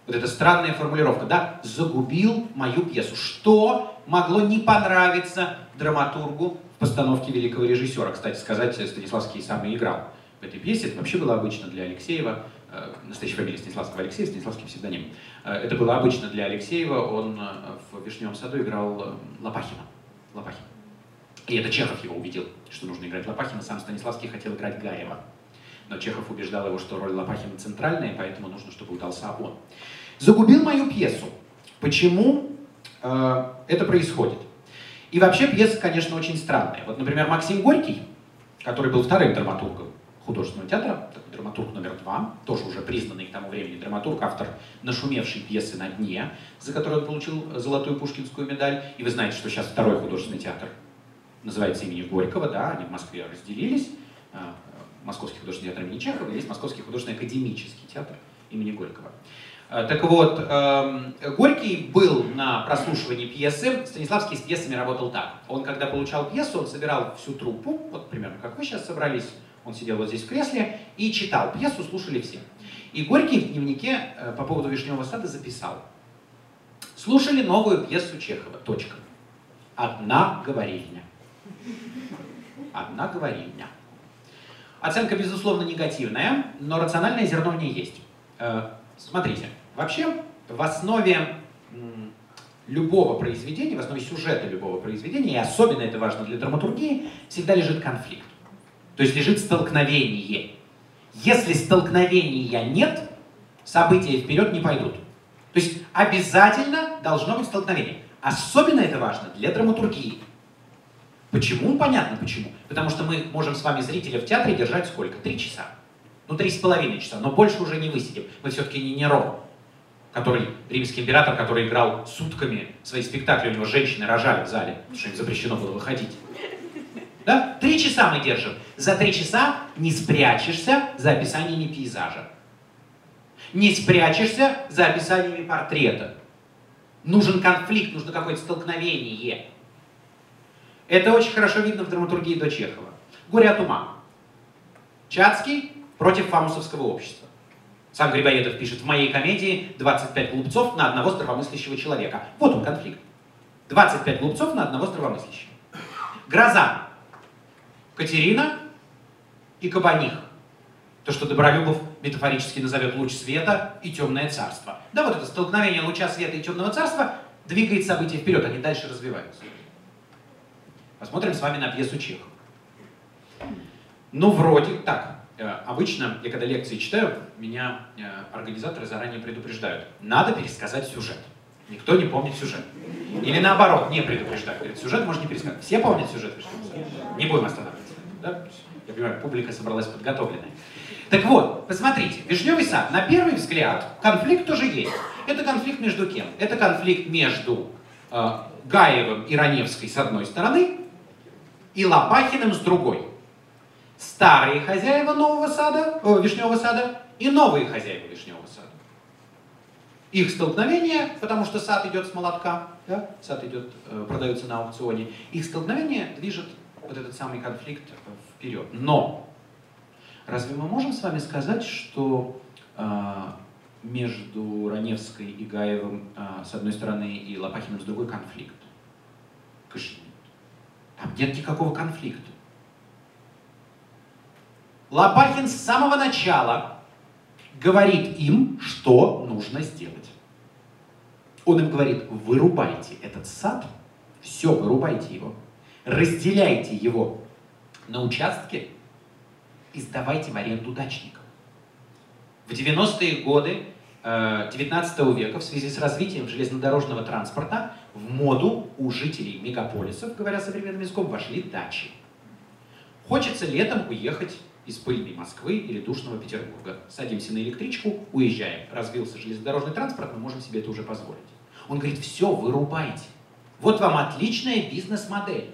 Вот эта странная формулировка, да, загубил мою пьесу. Что могло не понравиться драматургу в постановке великого режиссера? Кстати сказать, Станиславский сам и играл в этой пьесе. Это вообще было обычно для Алексеева. Э, настоящая фамилия Станиславского Алексея, Станиславский псевдоним. Э, это было обычно для Алексеева. Он э, в «Вишневом саду» играл Лопахина. Лопахин. И это Чехов его убедил, что нужно играть Лопахина. Сам Станиславский хотел играть Гаева. Но Чехов убеждал его, что роль Лопахина центральная, поэтому нужно, чтобы удался он. Загубил мою пьесу. Почему э, это происходит? И вообще пьеса, конечно, очень странная. Вот, например, Максим Горький, который был вторым драматургом художественного театра, такой драматург номер два, тоже уже признанный к тому времени драматург, автор нашумевшей пьесы «На дне», за которую он получил золотую пушкинскую медаль. И вы знаете, что сейчас второй художественный театр называется имени Горького, да, они в Москве разделились. А, Московский художественный театр имени Чехова, есть Московский художественный академический театр имени Горького. А, так вот, эм, Горький был на прослушивании пьесы, Станиславский с пьесами работал так. Он, когда получал пьесу, он собирал всю труппу, вот примерно как вы сейчас собрались, он сидел вот здесь в кресле и читал пьесу, слушали все. И Горький в дневнике э, по поводу «Вишневого сада» записал. Слушали новую пьесу Чехова, точка. Одна говорильня. Одна говорильня. Оценка, безусловно, негативная, но рациональное зерно в ней есть. Э, смотрите, вообще в основе любого произведения, в основе сюжета любого произведения, и особенно это важно для драматургии, всегда лежит конфликт. То есть лежит столкновение. Если столкновения нет, события вперед не пойдут. То есть обязательно должно быть столкновение. Особенно это важно для драматургии. Почему? Понятно почему. Потому что мы можем с вами зрителя в театре держать сколько? Три часа. Ну, три с половиной часа. Но больше уже не высидим. Мы все-таки не Нерон, который, римский император, который играл сутками свои спектакли. У него женщины рожали в зале, потому что им запрещено было выходить. Да? Три часа мы держим. За три часа не спрячешься за описаниями пейзажа. Не спрячешься за описаниями портрета. Нужен конфликт, нужно какое-то столкновение. Это очень хорошо видно в драматургии до Чехова. «Горе от ума». Чацкий против фамусовского общества. Сам Грибоедов пишет, в моей комедии 25 глупцов на одного здравомыслящего человека. Вот он конфликт. 25 глупцов на одного здравомыслящего. Гроза. Катерина и Кабаних. То, что Добролюбов метафорически назовет луч света и темное царство. Да, вот это столкновение луча света и темного царства двигает события вперед, они дальше развиваются. Посмотрим с вами на пьесу Чехова. Ну, вроде так. Э, обычно, я когда лекции читаю, меня э, организаторы заранее предупреждают. Надо пересказать сюжет. Никто не помнит сюжет. Или наоборот, не предупреждают. Говорит, сюжет можно не пересказать. Все помнят сюжет? Не будем останавливаться. Да? Я понимаю, публика собралась подготовленная. Так вот, посмотрите, Вишневый сад, на первый взгляд, конфликт тоже есть. Это конфликт между кем? Это конфликт между э, Гаевым и Раневской с одной стороны и Лопахиным с другой. Старые хозяева нового сада, э, Вишневого сада и новые хозяева Вишневого сада. Их столкновение, потому что сад идет с молотка, да? сад идет, э, продается на аукционе, их столкновение движет вот этот самый конфликт вперед. Но разве мы можем с вами сказать, что э, между Раневской и Гаевым э, с одной стороны и Лопахиным с другой конфликт? Конечно. Там нет никакого конфликта. Лопахин с самого начала говорит им, что нужно сделать. Он им говорит, вырубайте этот сад, все, вырубайте его, разделяйте его на участки и сдавайте в аренду дачникам. В 90-е годы 19 э, века в связи с развитием железнодорожного транспорта в моду у жителей мегаполисов, говоря современным языком, вошли дачи. Хочется летом уехать из пыльной Москвы или душного Петербурга. Садимся на электричку, уезжаем. Развился железнодорожный транспорт, мы можем себе это уже позволить. Он говорит, все, вырубайте. Вот вам отличная бизнес-модель.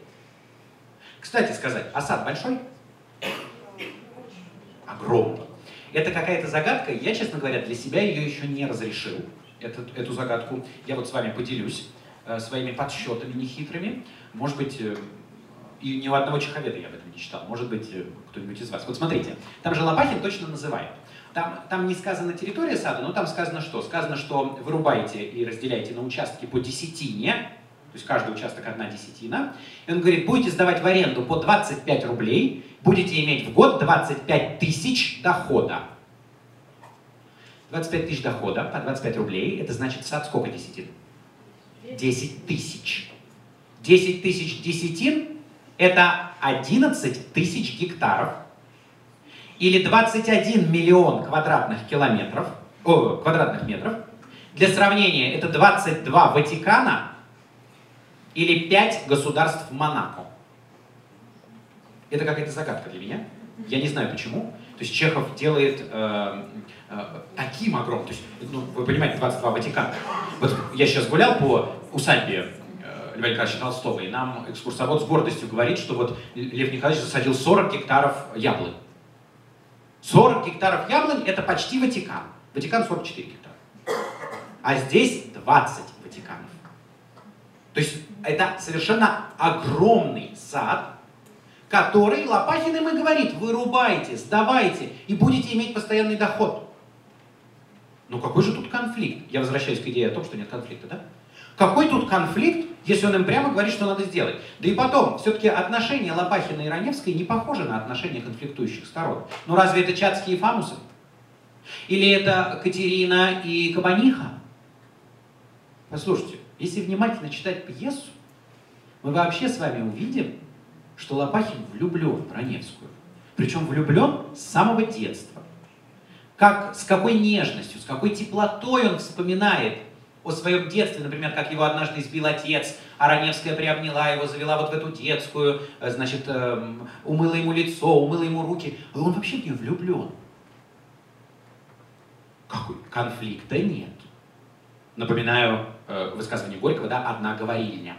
Кстати сказать, осад большой? Огромный. Это какая-то загадка, я, честно говоря, для себя ее еще не разрешил, эту, эту загадку. Я вот с вами поделюсь э, своими подсчетами нехитрыми. Может быть, э, и ни у одного чеховеда я об этом не читал. Может быть, э, кто-нибудь из вас. Вот смотрите, там же Лопахин точно называет. Там, там не сказано территория сада, но там сказано что? Сказано, что вырубайте и разделяйте на участки по десятине, то есть каждый участок одна десятина. И он говорит, будете сдавать в аренду по 25 рублей, будете иметь в год 25 тысяч дохода. 25 тысяч дохода по 25 рублей, это значит сад сколько десятин? 10 тысяч. 10 тысяч десятин это 11 тысяч гектаров или 21 миллион квадратных километров, о, квадратных метров. Для сравнения, это 22 Ватикана или 5 государств Монако. Это какая-то загадка для меня. Я не знаю почему. То есть Чехов делает э, э, таким огромным, то есть, ну, вы понимаете, 22 Ватикана. Вот я сейчас гулял по усадьбе Льва Николаевича Толстого, и нам экскурсовод с гордостью говорит, что вот Лев Николаевич засадил 40 гектаров яблонь. 40 гектаров яблонь – это почти Ватикан. Ватикан 44 гектара. А здесь 20 Ватиканов. То есть это совершенно огромный сад, который Лопахин им и говорит, вырубайте, сдавайте, и будете иметь постоянный доход. Ну какой же тут конфликт? Я возвращаюсь к идее о том, что нет конфликта, да? Какой тут конфликт, если он им прямо говорит, что надо сделать? Да и потом, все-таки отношения Лопахина и Раневской не похожи на отношения конфликтующих сторон. Ну разве это Чацкий и Фамусов? Или это Катерина и Кабаниха? Послушайте, если внимательно читать пьесу, мы вообще с вами увидим, что Лопахин влюблен в Раневскую. Причем влюблен с самого детства. Как, с какой нежностью, с какой теплотой он вспоминает о своем детстве, например, как его однажды избил отец, а Раневская приобняла его, завела вот в эту детскую, э, значит, эм, умыла ему лицо, умыла ему руки. Он вообще в нее влюблен. Какой? Конфликта нет. Напоминаю э, высказывание Горького, да, одна говорильня.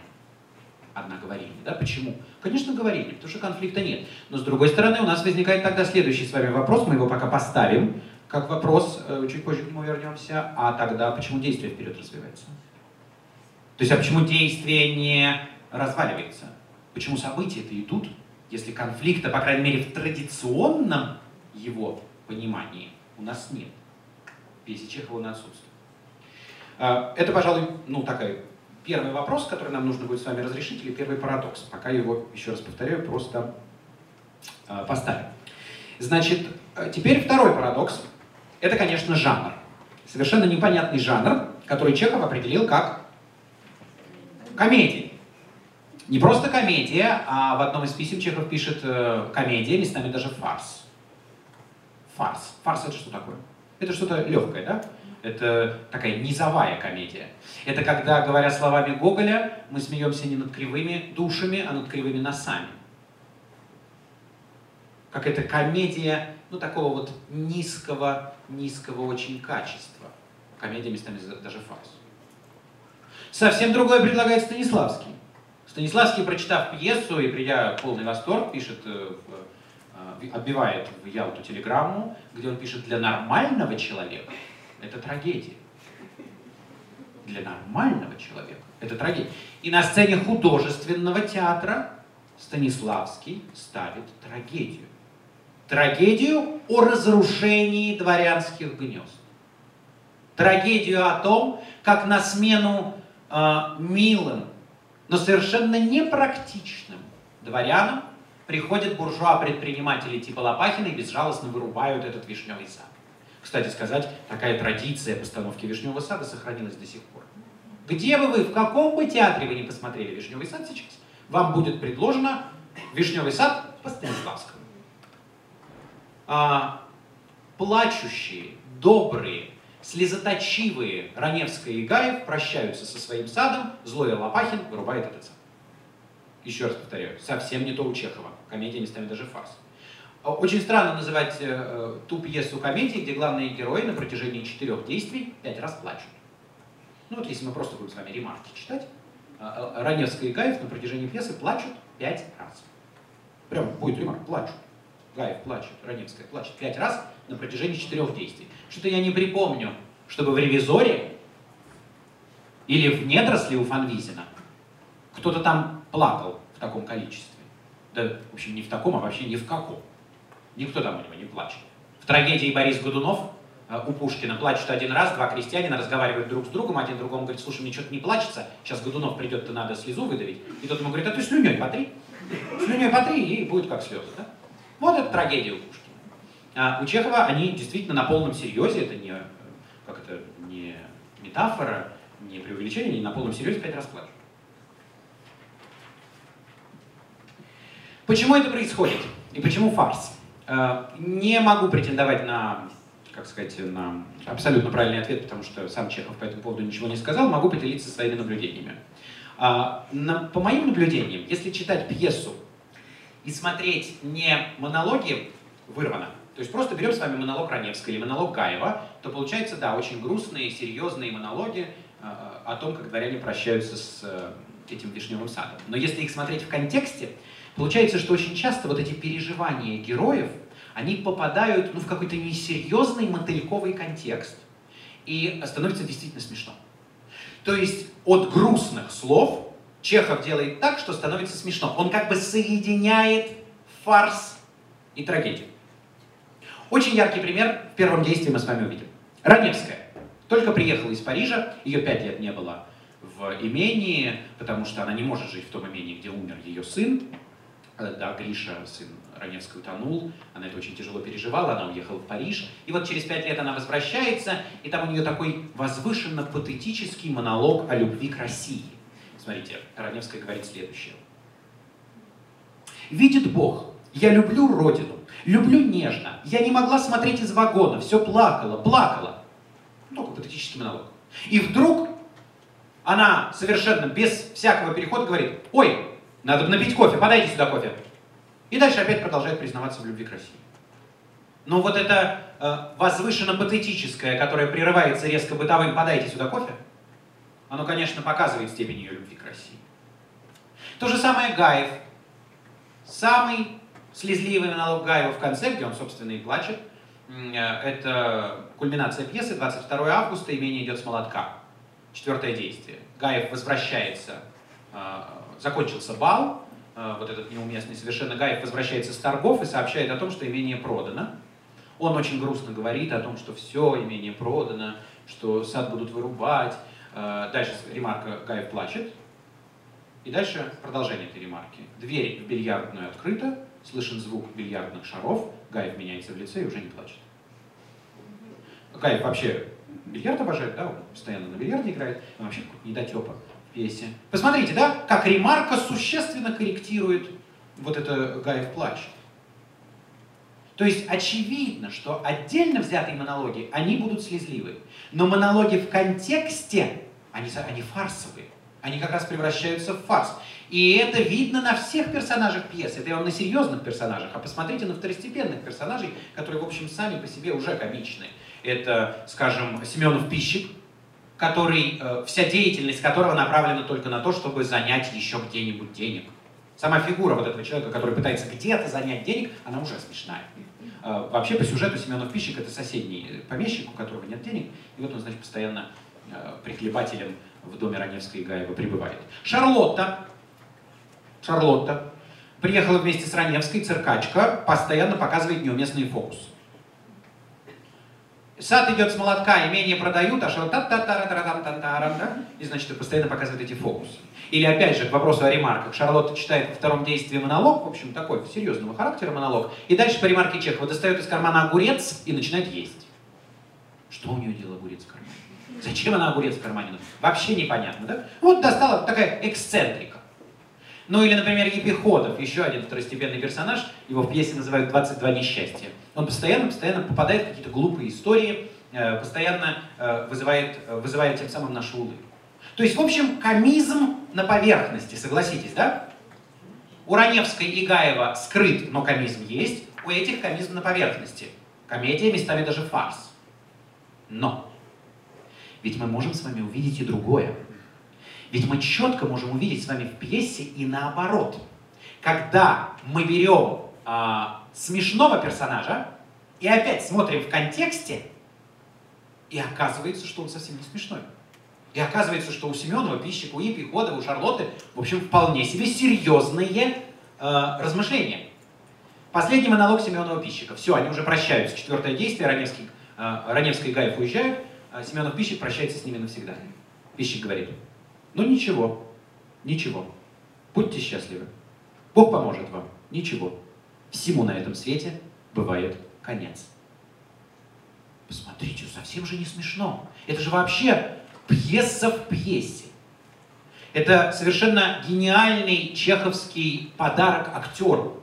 Одна говорильня, да, почему? Конечно, говорильня, потому что конфликта нет. Но с другой стороны, у нас возникает тогда следующий с вами вопрос, мы его пока поставим как вопрос, э, чуть позже к нему вернемся, а тогда почему действие вперед развивается? То есть, а почему действие не разваливается? Почему события-то идут, если конфликта, по крайней мере, в традиционном его понимании у нас нет? Пьесе Чехова он отсутствует. А, это, пожалуй, ну, такой первый вопрос, который нам нужно будет с вами разрешить, или первый парадокс. Пока его, еще раз повторяю, просто а, поставим. Значит, э, теперь второй парадокс. Это, конечно, жанр. Совершенно непонятный жанр, который Чехов определил как комедия. Не просто комедия, а в одном из писем Чехов пишет э, комедия, местами даже фарс. Фарс. Фарс это что такое? Это что-то легкое, да? Это такая низовая комедия. Это когда, говоря словами Гоголя, мы смеемся не над кривыми душами, а над кривыми носами. Как это комедия, ну, такого вот низкого, низкого очень качества. Комедия местами даже фарс. Совсем другое предлагает Станиславский. Станиславский, прочитав пьесу и придя в полный восторг, пишет, э, э, отбивает в Ялту телеграмму, где он пишет, для нормального человека это трагедия. Для нормального человека это трагедия. И на сцене художественного театра Станиславский ставит трагедию. Трагедию о разрушении дворянских гнезд. Трагедию о том, как на смену э, милым, но совершенно непрактичным дворянам приходят буржуа-предприниматели типа Лопахина и безжалостно вырубают этот вишневый сад. Кстати сказать, такая традиция постановки вишневого сада сохранилась до сих пор. Где бы вы, в каком бы театре вы не посмотрели вишневый сад сейчас, вам будет предложено вишневый сад по Станиславскому. А, плачущие, добрые, слезоточивые Раневская и Гаев прощаются со своим садом, злой Лопахин вырубает этот сад. Еще раз повторяю, совсем не то у Чехова. Комедия местами даже фарс. А, очень странно называть э, э, ту пьесу комедии, где главные герои на протяжении четырех действий пять раз плачут. Ну вот если мы просто будем с вами ремарки читать, э, э, Раневская и Гаев на протяжении пьесы плачут пять раз. Прям будет ремарк, плачут. Гаев плачет, Раневская плачет пять раз на протяжении четырех действий. Что-то я не припомню, чтобы в «Ревизоре» или в «Недросле» у Фанвизина кто-то там плакал в таком количестве. Да, в общем, не в таком, а вообще ни в каком. Никто там у него не плачет. В трагедии Борис Годунов э, у Пушкина плачут один раз, два крестьянина разговаривают друг с другом, один другому говорит, слушай, мне что-то не плачется, сейчас Годунов придет, то надо слезу выдавить. И тот ему говорит, а ты слюней потри. Слюней потри, и будет как слезы. Да? Вот это трагедия у Пушкина. А у Чехова они действительно на полном серьезе, это не, как это, не метафора, не преувеличение, они на полном серьезе пять раз плачут. Почему это происходит? И почему фарс? А, не могу претендовать на, как сказать, на абсолютно правильный ответ, потому что сам Чехов по этому поводу ничего не сказал, могу поделиться своими наблюдениями. А, по моим наблюдениям, если читать пьесу и смотреть не монологи вырвано, то есть просто берем с вами монолог Раневского или монолог Гаева, то получается, да, очень грустные, серьезные монологи э, о том, как дворяне прощаются с э, этим вишневым садом. Но если их смотреть в контексте, получается, что очень часто вот эти переживания героев, они попадают ну, в какой-то несерьезный мотыльковый контекст. И становится действительно смешно. То есть от грустных слов Чехов делает так, что становится смешно. Он как бы соединяет фарс и трагедию. Очень яркий пример в первом действии мы с вами увидим. Раневская. Только приехала из Парижа, ее пять лет не было в имении, потому что она не может жить в том имении, где умер ее сын. Э, да, Гриша, сын Раневской, утонул, она это очень тяжело переживала, она уехала в Париж. И вот через пять лет она возвращается, и там у нее такой возвышенно-патетический монолог о любви к России. Смотрите, Раневская говорит следующее. «Видит Бог, я люблю Родину, люблю нежно. Я не могла смотреть из вагона, все плакала, плакала. Ну, такой патетический монолог. И вдруг она совершенно без всякого перехода говорит, ой, надо напить кофе, подайте сюда кофе. И дальше опять продолжает признаваться в любви к России. Но вот это э, возвышенно-патетическое, которое прерывается резко бытовым «подайте сюда кофе», оно, конечно, показывает степень ее любви к России. То же самое Гаев. Самый слезливый монолог Гаева в конце, где он, собственно, и плачет. Э, это кульминация пьесы, 22 августа, имение идет с молотка. Четвертое действие. Гаев возвращается, э, закончился бал, э, вот этот неуместный совершенно, Гаев возвращается с торгов и сообщает о том, что имение продано. Он очень грустно говорит о том, что все, имение продано, что сад будут вырубать. Дальше ремарка Гаев плачет. И дальше продолжение этой ремарки. Дверь в бильярдную открыта, слышен звук бильярдных шаров, Гаев меняется в лице и уже не плачет. Гаев вообще бильярд обожает, да, он постоянно на бильярде играет, он вообще недотепа в пьесе. Посмотрите, да, как ремарка существенно корректирует вот это Гаев плач. То есть очевидно, что отдельно взятые монологи, они будут слезливые. Но монологи в контексте, они, они фарсовые. Они как раз превращаются в фарс. И это видно на всех персонажах пьесы. Это я вам на серьезных персонажах. А посмотрите на второстепенных персонажей, которые, в общем, сами по себе уже комичны. Это, скажем, Семенов Пищик, который, э, вся деятельность которого направлена только на то, чтобы занять еще где-нибудь денег. Сама фигура вот этого человека, который пытается где-то занять денег, она уже смешная. Э, вообще по сюжету Семенов Пищик это соседний помещик, у которого нет денег, и вот он, значит, постоянно э, прихлебателем в доме Раневской и Гаева пребывает. Шарлотта, Шарлотта, приехала вместе с Раневской, циркачка, постоянно показывает неуместные фокусы. Сад идет с молотка, имение продают, а что та та та та та та та и значит постоянно показывает эти фокусы. Или опять же к вопросу о ремарках. Шарлотта читает во втором действии монолог, в общем такой серьезного характера монолог, и дальше по ремарке Чехова достает из кармана огурец и начинает есть. Что у нее делал огурец в кармане? Зачем она огурец в кармане? Вообще непонятно, да? Вот достала такая эксцентрика. Ну или, например, Епиходов, еще один второстепенный персонаж, его в пьесе называют «22 несчастья». Он постоянно, постоянно попадает в какие-то глупые истории, э, постоянно э, вызывает, э, вызывает тем самым нашу улыбку. То есть, в общем, комизм на поверхности, согласитесь, да? У Раневской и Гаева скрыт, но комизм есть, у этих комизм на поверхности. Комедия местами даже фарс. Но ведь мы можем с вами увидеть и другое. Ведь мы четко можем увидеть с вами в пьесе и наоборот. Когда мы берем а, смешного персонажа и опять смотрим в контексте, и оказывается, что он совсем не смешной. И оказывается, что у Семенова, Пищика, у Ипи, Ходова, у Шарлотты, в общем, вполне себе серьезные э, размышления. Последний монолог Семенова Пищика. Все, они уже прощаются. Четвертое действие, Раневский, э, Раневский и Гаев уезжают, а Семенов Пищик прощается с ними навсегда. Пищик говорит, ну ничего, ничего, будьте счастливы. Бог поможет вам, ничего. Всему на этом свете бывает конец. Посмотрите, совсем же не смешно. Это же вообще пьеса в пьесе. Это совершенно гениальный чеховский подарок актеру,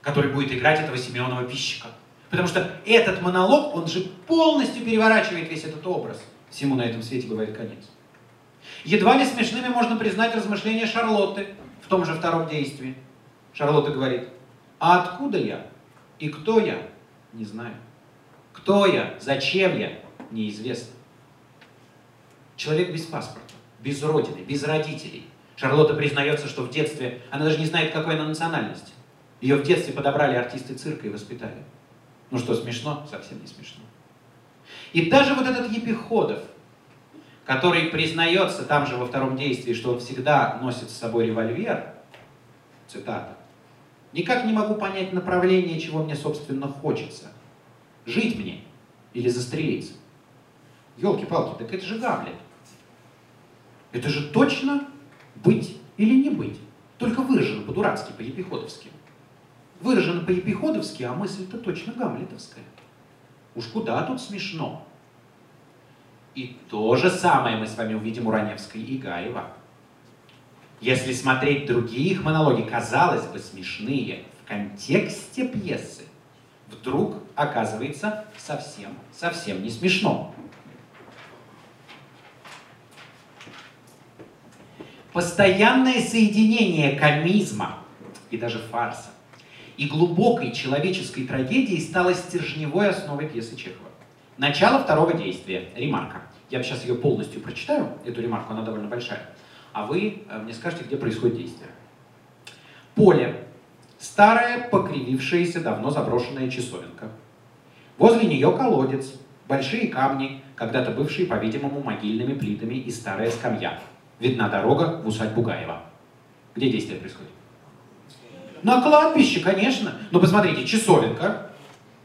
который будет играть этого Семенова Пищика. Потому что этот монолог, он же полностью переворачивает весь этот образ. Всему на этом свете бывает конец. Едва ли смешными можно признать размышления Шарлотты в том же втором действии. Шарлотта говорит, а откуда я и кто я, не знаю. Кто я, зачем я, неизвестно. Человек без паспорта, без родины, без родителей. Шарлотта признается, что в детстве, она даже не знает, какой она национальности. Ее в детстве подобрали артисты цирка и воспитали. Ну что, смешно? Совсем не смешно. И даже вот этот Епиходов, который признается там же во втором действии, что он всегда носит с собой револьвер, цитата, «Никак не могу понять направление, чего мне, собственно, хочется. Жить мне или застрелиться?» Елки-палки, так это же Гамлет. Это же точно быть или не быть. Только выражено по-дурацки, по-епиходовски. Выражено по-епиходовски, а мысль-то точно гамлетовская. Уж куда тут смешно. И то же самое мы с вами увидим у Раневской и Гаева. Если смотреть другие их монологи, казалось бы, смешные, в контексте пьесы, вдруг оказывается совсем, совсем не смешно. Постоянное соединение комизма и даже фарса и глубокой человеческой трагедии стало стержневой основой пьесы Чехова. Начало второго действия. Ремарка. Я сейчас ее полностью прочитаю, эту ремарку, она довольно большая. А вы э, мне скажете, где происходит действие. Поле. Старая, покривившаяся, давно заброшенная часовенка. Возле нее колодец, большие камни, когда-то бывшие, по-видимому, могильными плитами и старая скамья. Видна дорога в усадьбу Гаева. Где действие происходит? На кладбище, конечно. Но посмотрите, часовенка,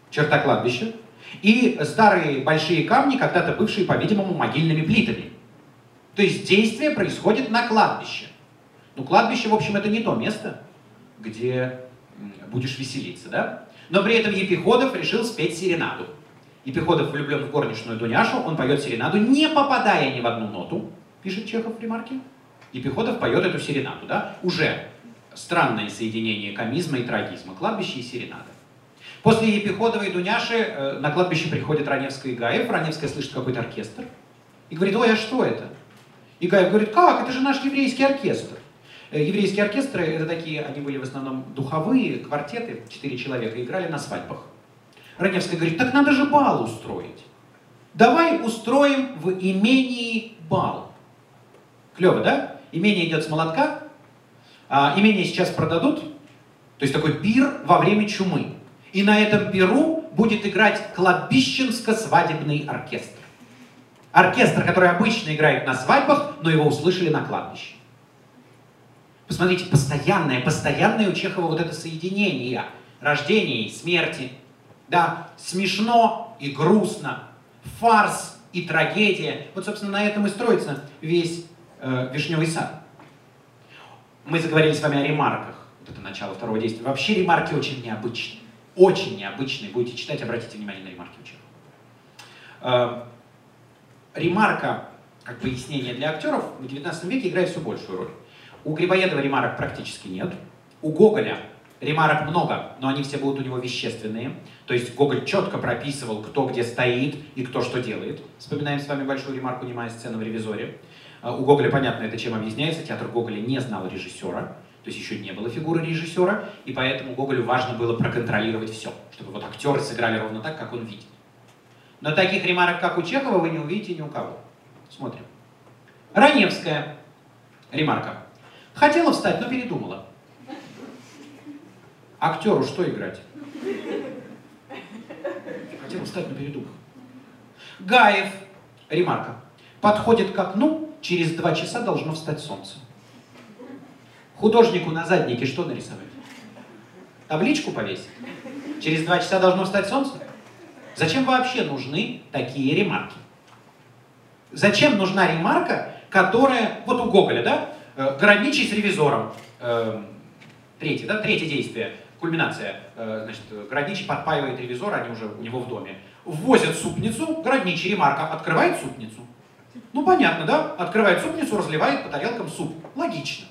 черта кладбища, и старые большие камни, когда-то бывшие, по-видимому, могильными плитами. То есть действие происходит на кладбище. Ну, кладбище, в общем, это не то место, где будешь веселиться, да? Но при этом Епиходов решил спеть серенаду. Епиходов влюблен в горничную Дуняшу, он поет серенаду, не попадая ни в одну ноту, пишет Чехов в ремарке. Епиходов поет эту серенаду, да? Уже странное соединение комизма и трагизма, кладбище и серенада. После Епиходова и Дуняши э, на кладбище приходит Раневская и Гаев. Раневская слышит какой-то оркестр и говорит, ой, а что это? И Гаев говорит, как, это же наш еврейский оркестр. Э, еврейские оркестры, это такие, они были в основном духовые, квартеты, четыре человека, играли на свадьбах. Раневская говорит, так надо же бал устроить. Давай устроим в имении бал. Клево, да? Имение идет с молотка, а, имение сейчас продадут, то есть такой пир во время чумы. И на этом пиру будет играть кладбищенско-свадебный оркестр. Оркестр, который обычно играет на свадьбах, но его услышали на кладбище. Посмотрите, постоянное, постоянное у Чехова вот это соединение рождения и смерти. Да, смешно и грустно, фарс и трагедия. Вот, собственно, на этом и строится весь э, «Вишневый сад». Мы заговорили с вами о ремарках. Вот это начало второго действия. Вообще ремарки очень необычные. Очень необычные. Будете читать, обратите внимание на ремарки у Чехова. Ремарка, как пояснение для актеров, в XIX веке играет все большую роль. У Грибоедова ремарок практически нет. У Гоголя ремарок много, но они все будут у него вещественные. То есть Гоголь четко прописывал, кто где стоит и кто что делает. Вспоминаем с вами большую ремарку «Немая сцена в «Ревизоре». А, у Гоголя, понятно, это чем объясняется. Театр Гоголя не знал режиссера, то есть еще не было фигуры режиссера, и поэтому Гоголю важно было проконтролировать все, чтобы вот актеры сыграли ровно так, как он видит. Но таких ремарок, как у Чехова, вы не увидите ни у кого. Смотрим. Раневская ремарка. Хотела встать, но передумала. Актеру что играть? Хотела встать, но передумала. Гаев, ремарка, подходит к окну, через два часа должно встать солнце. Художнику на заднике что нарисовать? Табличку повесить? Через два часа должно встать солнце? Зачем вообще нужны такие ремарки? Зачем нужна ремарка, которая, вот у Гоголя, да, Э, граничить с ревизором. Э, третье, да, третье действие, кульминация. Э, значит, Городничий подпаивает ревизора, они уже у него в доме. Ввозят супницу, Городничий, ремарка, открывает супницу. Ну, понятно, да? Открывает супницу, разливает по тарелкам суп. Логично.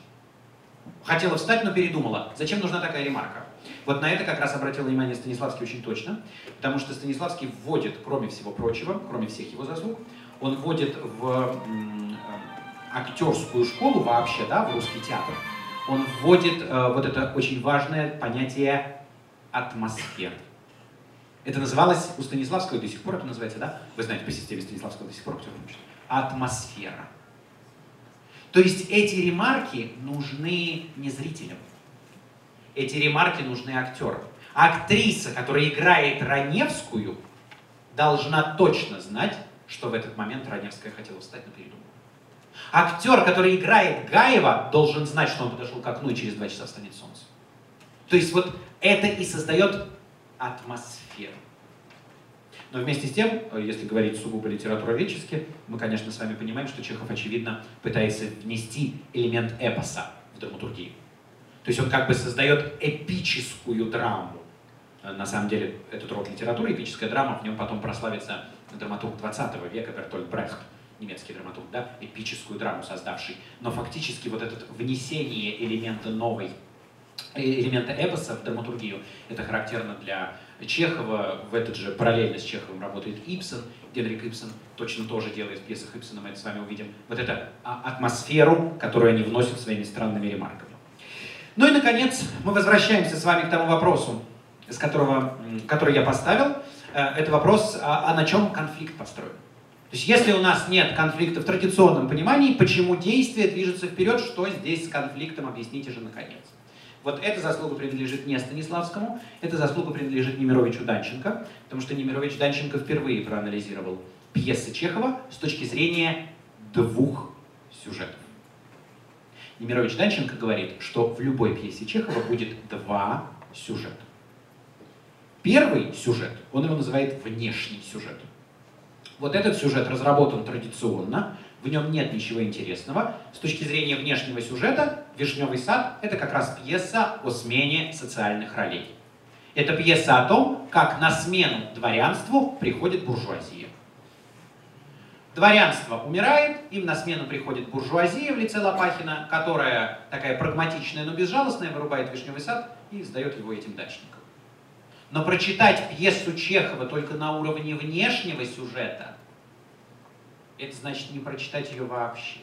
Хотела встать, но передумала. Зачем нужна такая ремарка? Вот на это как раз обратил внимание Станиславский очень точно, потому что Станиславский вводит, кроме всего прочего, кроме всех его заслуг, он вводит в актерскую школу вообще, да, в русский театр, он вводит э, вот это очень важное понятие атмосферы. Это называлось у Станиславского, до сих пор это называется, да? Вы знаете по системе Станиславского до сих пор, кто учит. Атмосфера. То есть эти ремарки нужны не зрителям. Эти ремарки нужны актерам. Актриса, которая играет Раневскую, должна точно знать, что в этот момент Раневская хотела встать на передумку. Актер, который играет Гаева, должен знать, что он подошел к окну и через два часа встанет солнце. То есть вот это и создает атмосферу. Но вместе с тем, если говорить сугубо литературоведчески, мы, конечно, с вами понимаем, что Чехов, очевидно, пытается внести элемент эпоса в драматургию. То есть он как бы создает эпическую драму. На самом деле, этот род литературы, эпическая драма, в нем потом прославится драматург 20 века Бертольд Брехт немецкий драматург, да, эпическую драму создавший, но фактически вот это внесение элемента новой, э, элемента эпоса в драматургию, это характерно для Чехова, в этот же параллельно с Чеховым работает Ипсон, Генрик Ипсон точно тоже делает в пьесах Ипсона, мы это с вами увидим, вот эту а, атмосферу, которую они вносят своими странными ремарками. Ну и, наконец, мы возвращаемся с вами к тому вопросу, с которого, который я поставил. Э, это вопрос, а, а на чем конфликт построен. То есть если у нас нет конфликта в традиционном понимании, почему действие движется вперед, что здесь с конфликтом, объясните же наконец. Вот эта заслуга принадлежит не Станиславскому, эта заслуга принадлежит Немировичу Данченко, потому что Немирович Данченко впервые проанализировал пьесы Чехова с точки зрения двух сюжетов. Немирович Данченко говорит, что в любой пьесе Чехова будет два сюжета. Первый сюжет, он его называет внешний сюжет. Вот этот сюжет разработан традиционно В нем нет ничего интересного. С точки зрения внешнего сюжета, «Вишневый сад» — это как раз пьеса о смене социальных ролей. Это пьеса о том, как на смену дворянству приходит буржуазия. Дворянство умирает, им на смену приходит буржуазия в лице Лопахина, которая такая прагматичная, но безжалостная, вырубает вишневый сад и сдает его этим дачникам. Но прочитать пьесу Чехова только на уровне внешнего сюжета, это значит не прочитать ее вообще.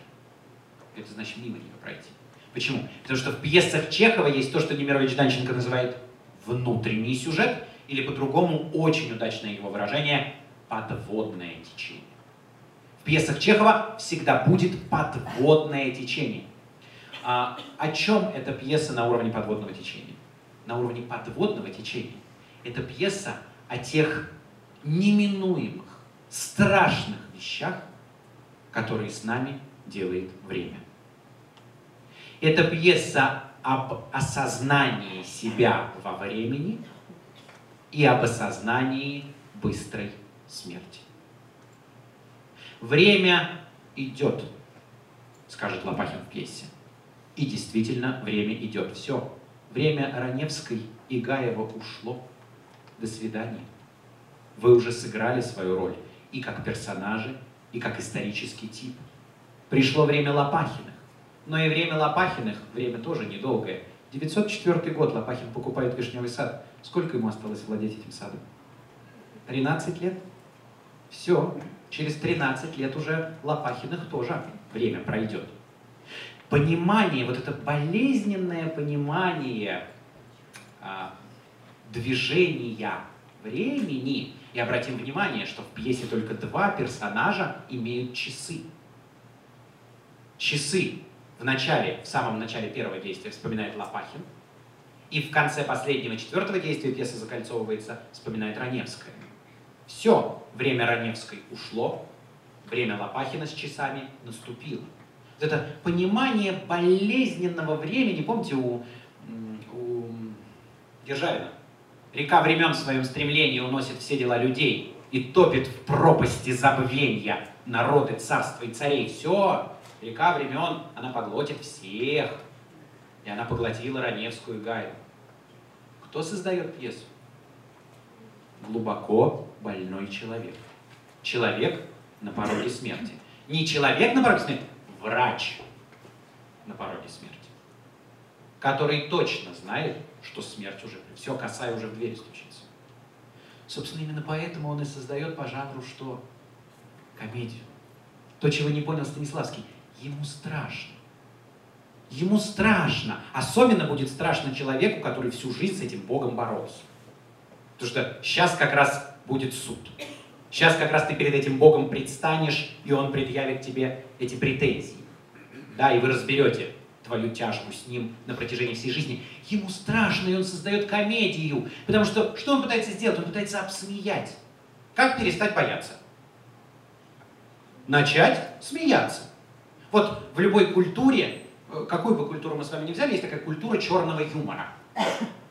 Это значит мимо нее пройти. Почему? Потому что в пьесах Чехова есть то, что Немирович Данченко называет внутренний сюжет, или по-другому очень удачное его выражение – подводное течение. Пьесах Чехова всегда будет подводное течение. А, о чем эта пьеса на уровне подводного течения? На уровне подводного течения. Это пьеса о тех неминуемых, страшных вещах, которые с нами делает время. Это пьеса об осознании себя во времени и об осознании быстрой смерти. Время идет, скажет Лопахин в пьесе. И действительно, время идет. Все. Время Раневской и Гаева ушло. До свидания. Вы уже сыграли свою роль и как персонажи, и как исторический тип. Пришло время Лопахиных. Но и время Лопахиных, время тоже недолгое. 904 год Лопахин покупает Вишневый сад. Сколько ему осталось владеть этим садом? 13 лет? Все, через 13 лет уже Лопахиных тоже время пройдет. Понимание, вот это болезненное понимание а, движения времени, и обратим внимание, что в пьесе только два персонажа имеют часы. Часы в начале, в самом начале первого действия вспоминает Лопахин, и в конце последнего четвертого действия пьеса закольцовывается, вспоминает Раневская. Все, время Раневской ушло, время Лопахина с часами наступило. Вот это понимание болезненного времени, помните, у, у Державина, река времен в своем стремлении уносит все дела людей и топит в пропасти забвения народы, царства и царей. Все, река времен, она поглотит всех. И она поглотила Раневскую Гаю. Кто создает пьесу? Глубоко больной человек. Человек на пороге смерти. Не человек на пороге смерти, врач на пороге смерти. Который точно знает, что смерть уже, все, касая уже в дверь стучится. Собственно, именно поэтому он и создает по жанру что? Комедию. То, чего не понял Станиславский. Ему страшно. Ему страшно. Особенно будет страшно человеку, который всю жизнь с этим Богом боролся. Потому что сейчас как раз будет суд. Сейчас как раз ты перед этим Богом предстанешь, и Он предъявит тебе эти претензии. Да, и вы разберете твою тяжбу с Ним на протяжении всей жизни. Ему страшно, и Он создает комедию. Потому что что Он пытается сделать? Он пытается обсмеять. Как перестать бояться? Начать смеяться. Вот в любой культуре, э, какую бы культуру мы с вами не взяли, есть такая культура черного юмора.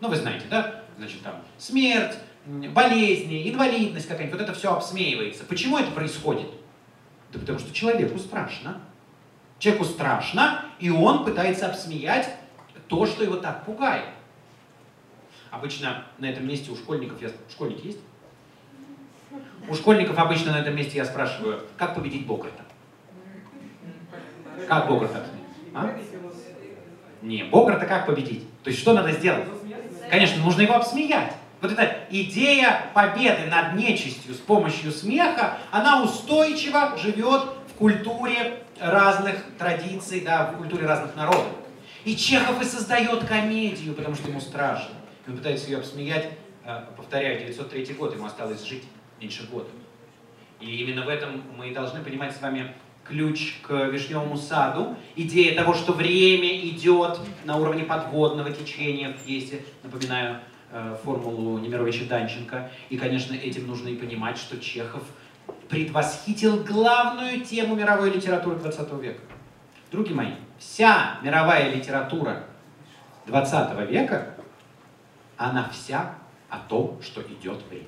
Ну, вы знаете, да? Значит, там смерть, болезни, инвалидность какая-нибудь, вот это все обсмеивается. Почему это происходит? Да потому что человеку страшно. Человеку страшно, и он пытается обсмеять то, что его так пугает. Обычно на этом месте у школьников, я, школьники есть? У школьников обычно на этом месте я спрашиваю, как победить Богарта? Как Богарта? А? Не, Богарта как победить? То есть что надо сделать? Конечно, нужно его обсмеять. Вот эта идея победы над нечистью с помощью смеха, она устойчиво живет в культуре разных традиций, да, в культуре разных народов. И Чехов и создает комедию, потому что ему страшно. Он пытается ее обсмеять, э, повторяю, 903 год, ему осталось жить меньше года. И именно в этом мы и должны понимать с вами ключ к вишневому саду. Идея того, что время идет на уровне подводного течения в пьесе, напоминаю, формулу Немировича Данченко. И, конечно, этим нужно и понимать, что Чехов предвосхитил главную тему мировой литературы 20 века. Други мои, вся мировая литература 20 века, она вся о том, что идет время.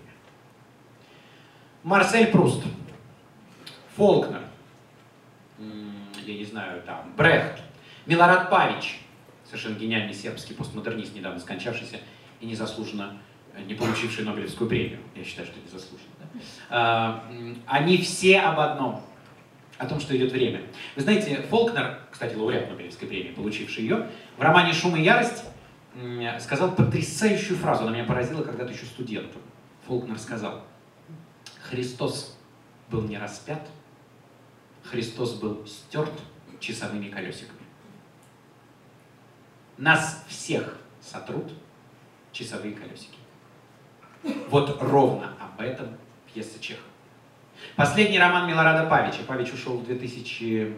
Марсель Пруст, Фолкнер, я не знаю, там, Брехт, Милорад Павич, совершенно гениальный сербский постмодернист, недавно скончавшийся и незаслуженно не получивший Нобелевскую премию. Я считаю, что незаслуженно. Да? А, они все об одном, о том, что идет время. Вы знаете, Фолкнер, кстати, лауреат Нобелевской премии, получивший ее, в романе «Шум и ярость» сказал потрясающую фразу, она меня поразила когда-то еще студентом. Фолкнер сказал, Христос был не распят, Христос был стерт часовыми колесиками. Нас всех сотрут часовые колесики. Вот ровно об этом пьеса Чехова. Последний роман Милорада Павича. Павич ушел в 2004,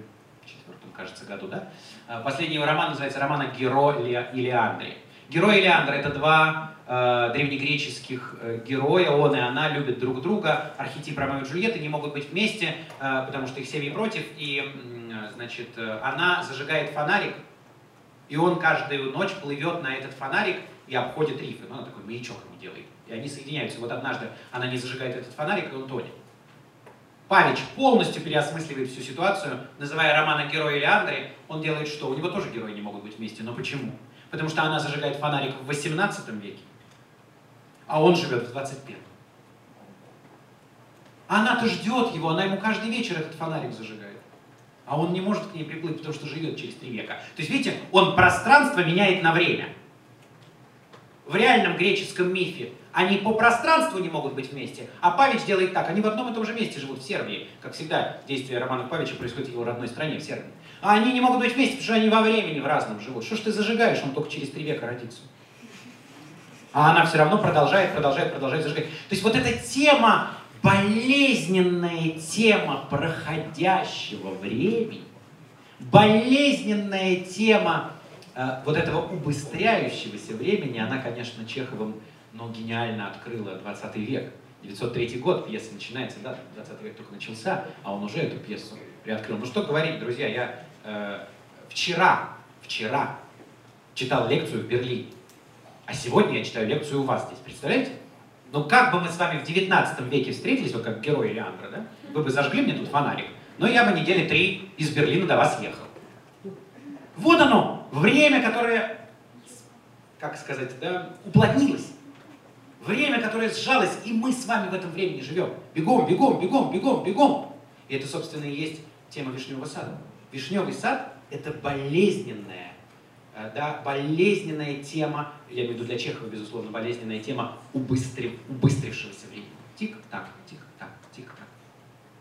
кажется, году, да? А, последний его роман называется роман о Геро и Леандре. Герой и Леандр — это два э, древнегреческих э, героя, он и она любят друг друга, архетип Ромео и Джульетты не могут быть вместе, э, потому что их семьи против, и, э, значит, э, она зажигает фонарик, и он каждую ночь плывет на этот фонарик и обходит рифы, ну, он такой маячок ему делает, и они соединяются. Вот однажды она не зажигает этот фонарик, и он тонет. Павич полностью переосмысливает всю ситуацию, называя романа героя Леандре, он делает что? У него тоже герои не могут быть вместе, но почему? Потому что она зажигает фонарик в 18 веке, а он живет в 21. Она-то ждет его, она ему каждый вечер этот фонарик зажигает. А он не может к ней приплыть, потому что живет через три века. То есть, видите, он пространство меняет на время. В реальном греческом мифе они по пространству не могут быть вместе, а Павич делает так, они в одном и том же месте живут, в Сербии. Как всегда, действие романа Павича происходит в его родной стране, в Сербии. А они не могут быть вместе, потому что они во времени в разном живут. Что ж ты зажигаешь, он только через три века родится. А она все равно продолжает, продолжает, продолжает зажигать. То есть вот эта тема, болезненная тема проходящего времени, болезненная тема вот этого убыстряющегося времени, она, конечно, Чеховым но гениально открыла 20 век. 903 год, пьеса начинается, да, 20 век только начался, а он уже эту пьесу приоткрыл. Ну что говорить, друзья, я э, вчера, вчера читал лекцию в Берлине, а сегодня я читаю лекцию у вас здесь, представляете? Ну как бы мы с вами в 19 веке встретились, вот как герой Леандра, да? Вы бы зажгли мне тут фонарик, но я бы недели три из Берлина до вас ехал. Вот оно, время, которое, как сказать, да, уплотнилось. Время, которое сжалось, и мы с вами в этом времени живем. Бегом, бегом, бегом, бегом, бегом. И это, собственно, и есть тема вишневого сада. Вишневый сад – это болезненная, э, да, болезненная тема, я имею в виду для Чехова, безусловно, болезненная тема убыстрив, убыстрившегося времени. Тик-так, тик-так, тик-так.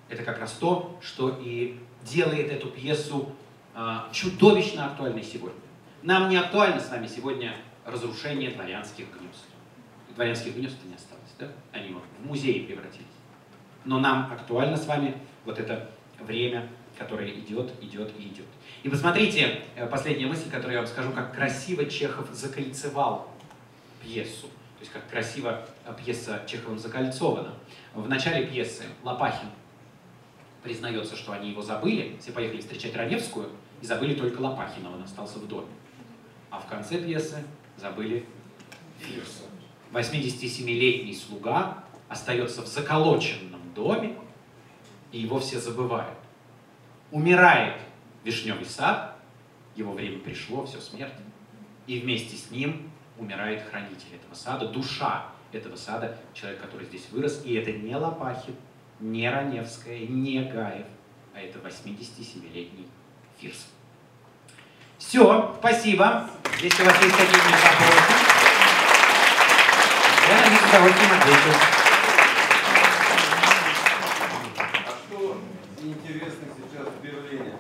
Это как раз то, что и делает эту пьесу а, чудовищно актуальной сегодня. Нам не актуально с вами сегодня разрушение дворянских гнезд дворянских гнезд не осталось, да? Они в музеи превратились. Но нам актуально с вами вот это время, которое идет, идет и идет. И посмотрите, э, последняя мысль, которую я вам скажу, как красиво Чехов закольцевал пьесу. То есть как красиво э, пьеса Чеховым закольцована. В начале пьесы Лопахин признается, что они его забыли, все поехали встречать Раневскую, и забыли только Лопахина, он остался в доме. А в конце пьесы забыли Фирса. 87-летний слуга остается в заколоченном доме, и его все забывают. Умирает вишневый сад, его время пришло, все, смерть. И вместе с ним умирает хранитель этого сада, душа этого сада, человек, который здесь вырос. И это не Лопахин, не Раневская, не Гаев, а это 87-летний Фирс. Все, спасибо. Если у вас есть какие-нибудь вопросы. Я на них с удовольствием отвечу. А что интересно сейчас в Берлине?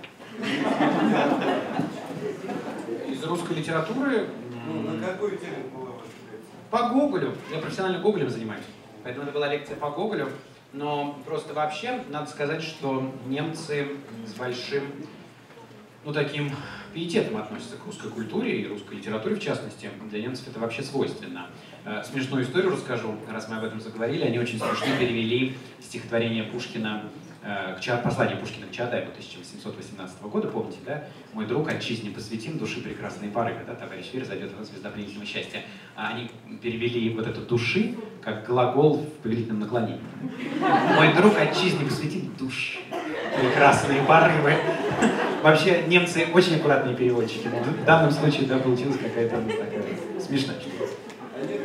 Из русской литературы... Ну, на какую тему была ваша лекция? По Гоголю. Я профессионально Гоголем занимаюсь. Поэтому это была лекция по Гоголю. Но просто вообще надо сказать, что немцы с большим, ну, таким пиететом относятся к русской культуре и русской литературе в частности. Для немцев это вообще свойственно. Э, смешную историю расскажу, раз мы об этом заговорили. Они очень смешно перевели стихотворение Пушкина э, к Ча... послание Пушкина к Чадаеву 1818 года, помните, да? «Мой друг, отчизне посвятим, души прекрасной пары, когда товарищ Вер зайдет в звезда пленительного счастья». А они перевели вот эту «души» как глагол в повелительном наклонении. «Мой друг, отчизне посвятим, души прекрасные порывы». Вообще, немцы очень аккуратные переводчики. Но в данном случае, да, получилась какая-то ну, такая смешная штука. Нет.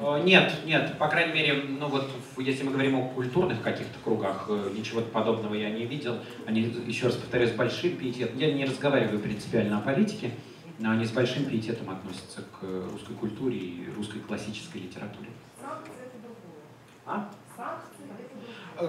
Э, Нет, нет, по крайней мере, ну вот если мы говорим о культурных каких-то кругах, э, ничего подобного я не видел. Они, еще раз повторяю, с большим пиететом. Я не разговариваю принципиально о политике, но они с большим пиететом относятся к русской культуре и русской классической литературе. Санкции это другое. А? Санкции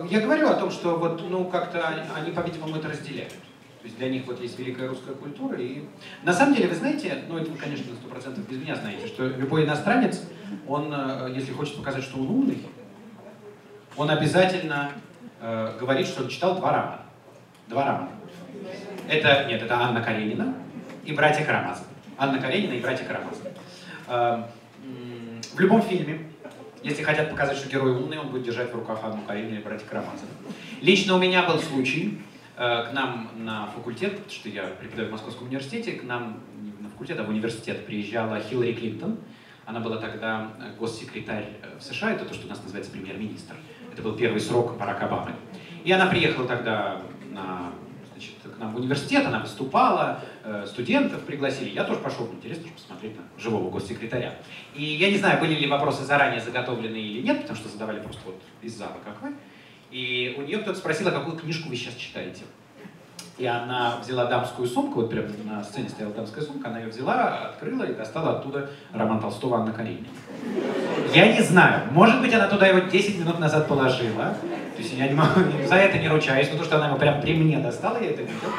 Я говорю о том, что вот, ну, как-то они, по-видимому, это разделяют. То есть для них вот есть великая русская культура. И на самом деле, вы знаете, ну это вы, конечно, на 100% без меня знаете, что любой иностранец, он, э, если хочет показать, что он умный, он обязательно э, говорит, что он читал два романа. Два романа. Это, нет, это Анна Каренина и братья Карамазовы. Анна Каренина и братья Карамазовы. Э, в любом фильме, если хотят показать, что герой умный, он будет держать в руках Анну Каренину и братья Карамазовы. Лично у меня был случай, э, к нам на факультет, потому что я преподаю в Московском университете, к нам не на факультет, а в университет приезжала Хиллари Клинтон. Она была тогда э, госсекретарь э, в США, это то, что у нас называется премьер-министр. Это был первый срок Барака Обамы. И она приехала тогда на, значит, к нам в университет, она выступала, э, студентов пригласили. Я тоже пошел, интересно же посмотреть на живого госсекретаря. И я не знаю, были ли вопросы заранее заготовлены или нет, потому что задавали просто вот из зала, как вы. И у нее кто-то спросил, а какую книжку вы сейчас читаете? И она взяла дамскую сумку, вот прямо на сцене стояла дамская сумка, она ее взяла, открыла и достала оттуда роман Толстого «Анна Каренина». Я не знаю, может быть, она туда его 10 минут назад положила, есть я не могу, за это не ручаюсь, но то, что она его прям при мне достала, я это видел,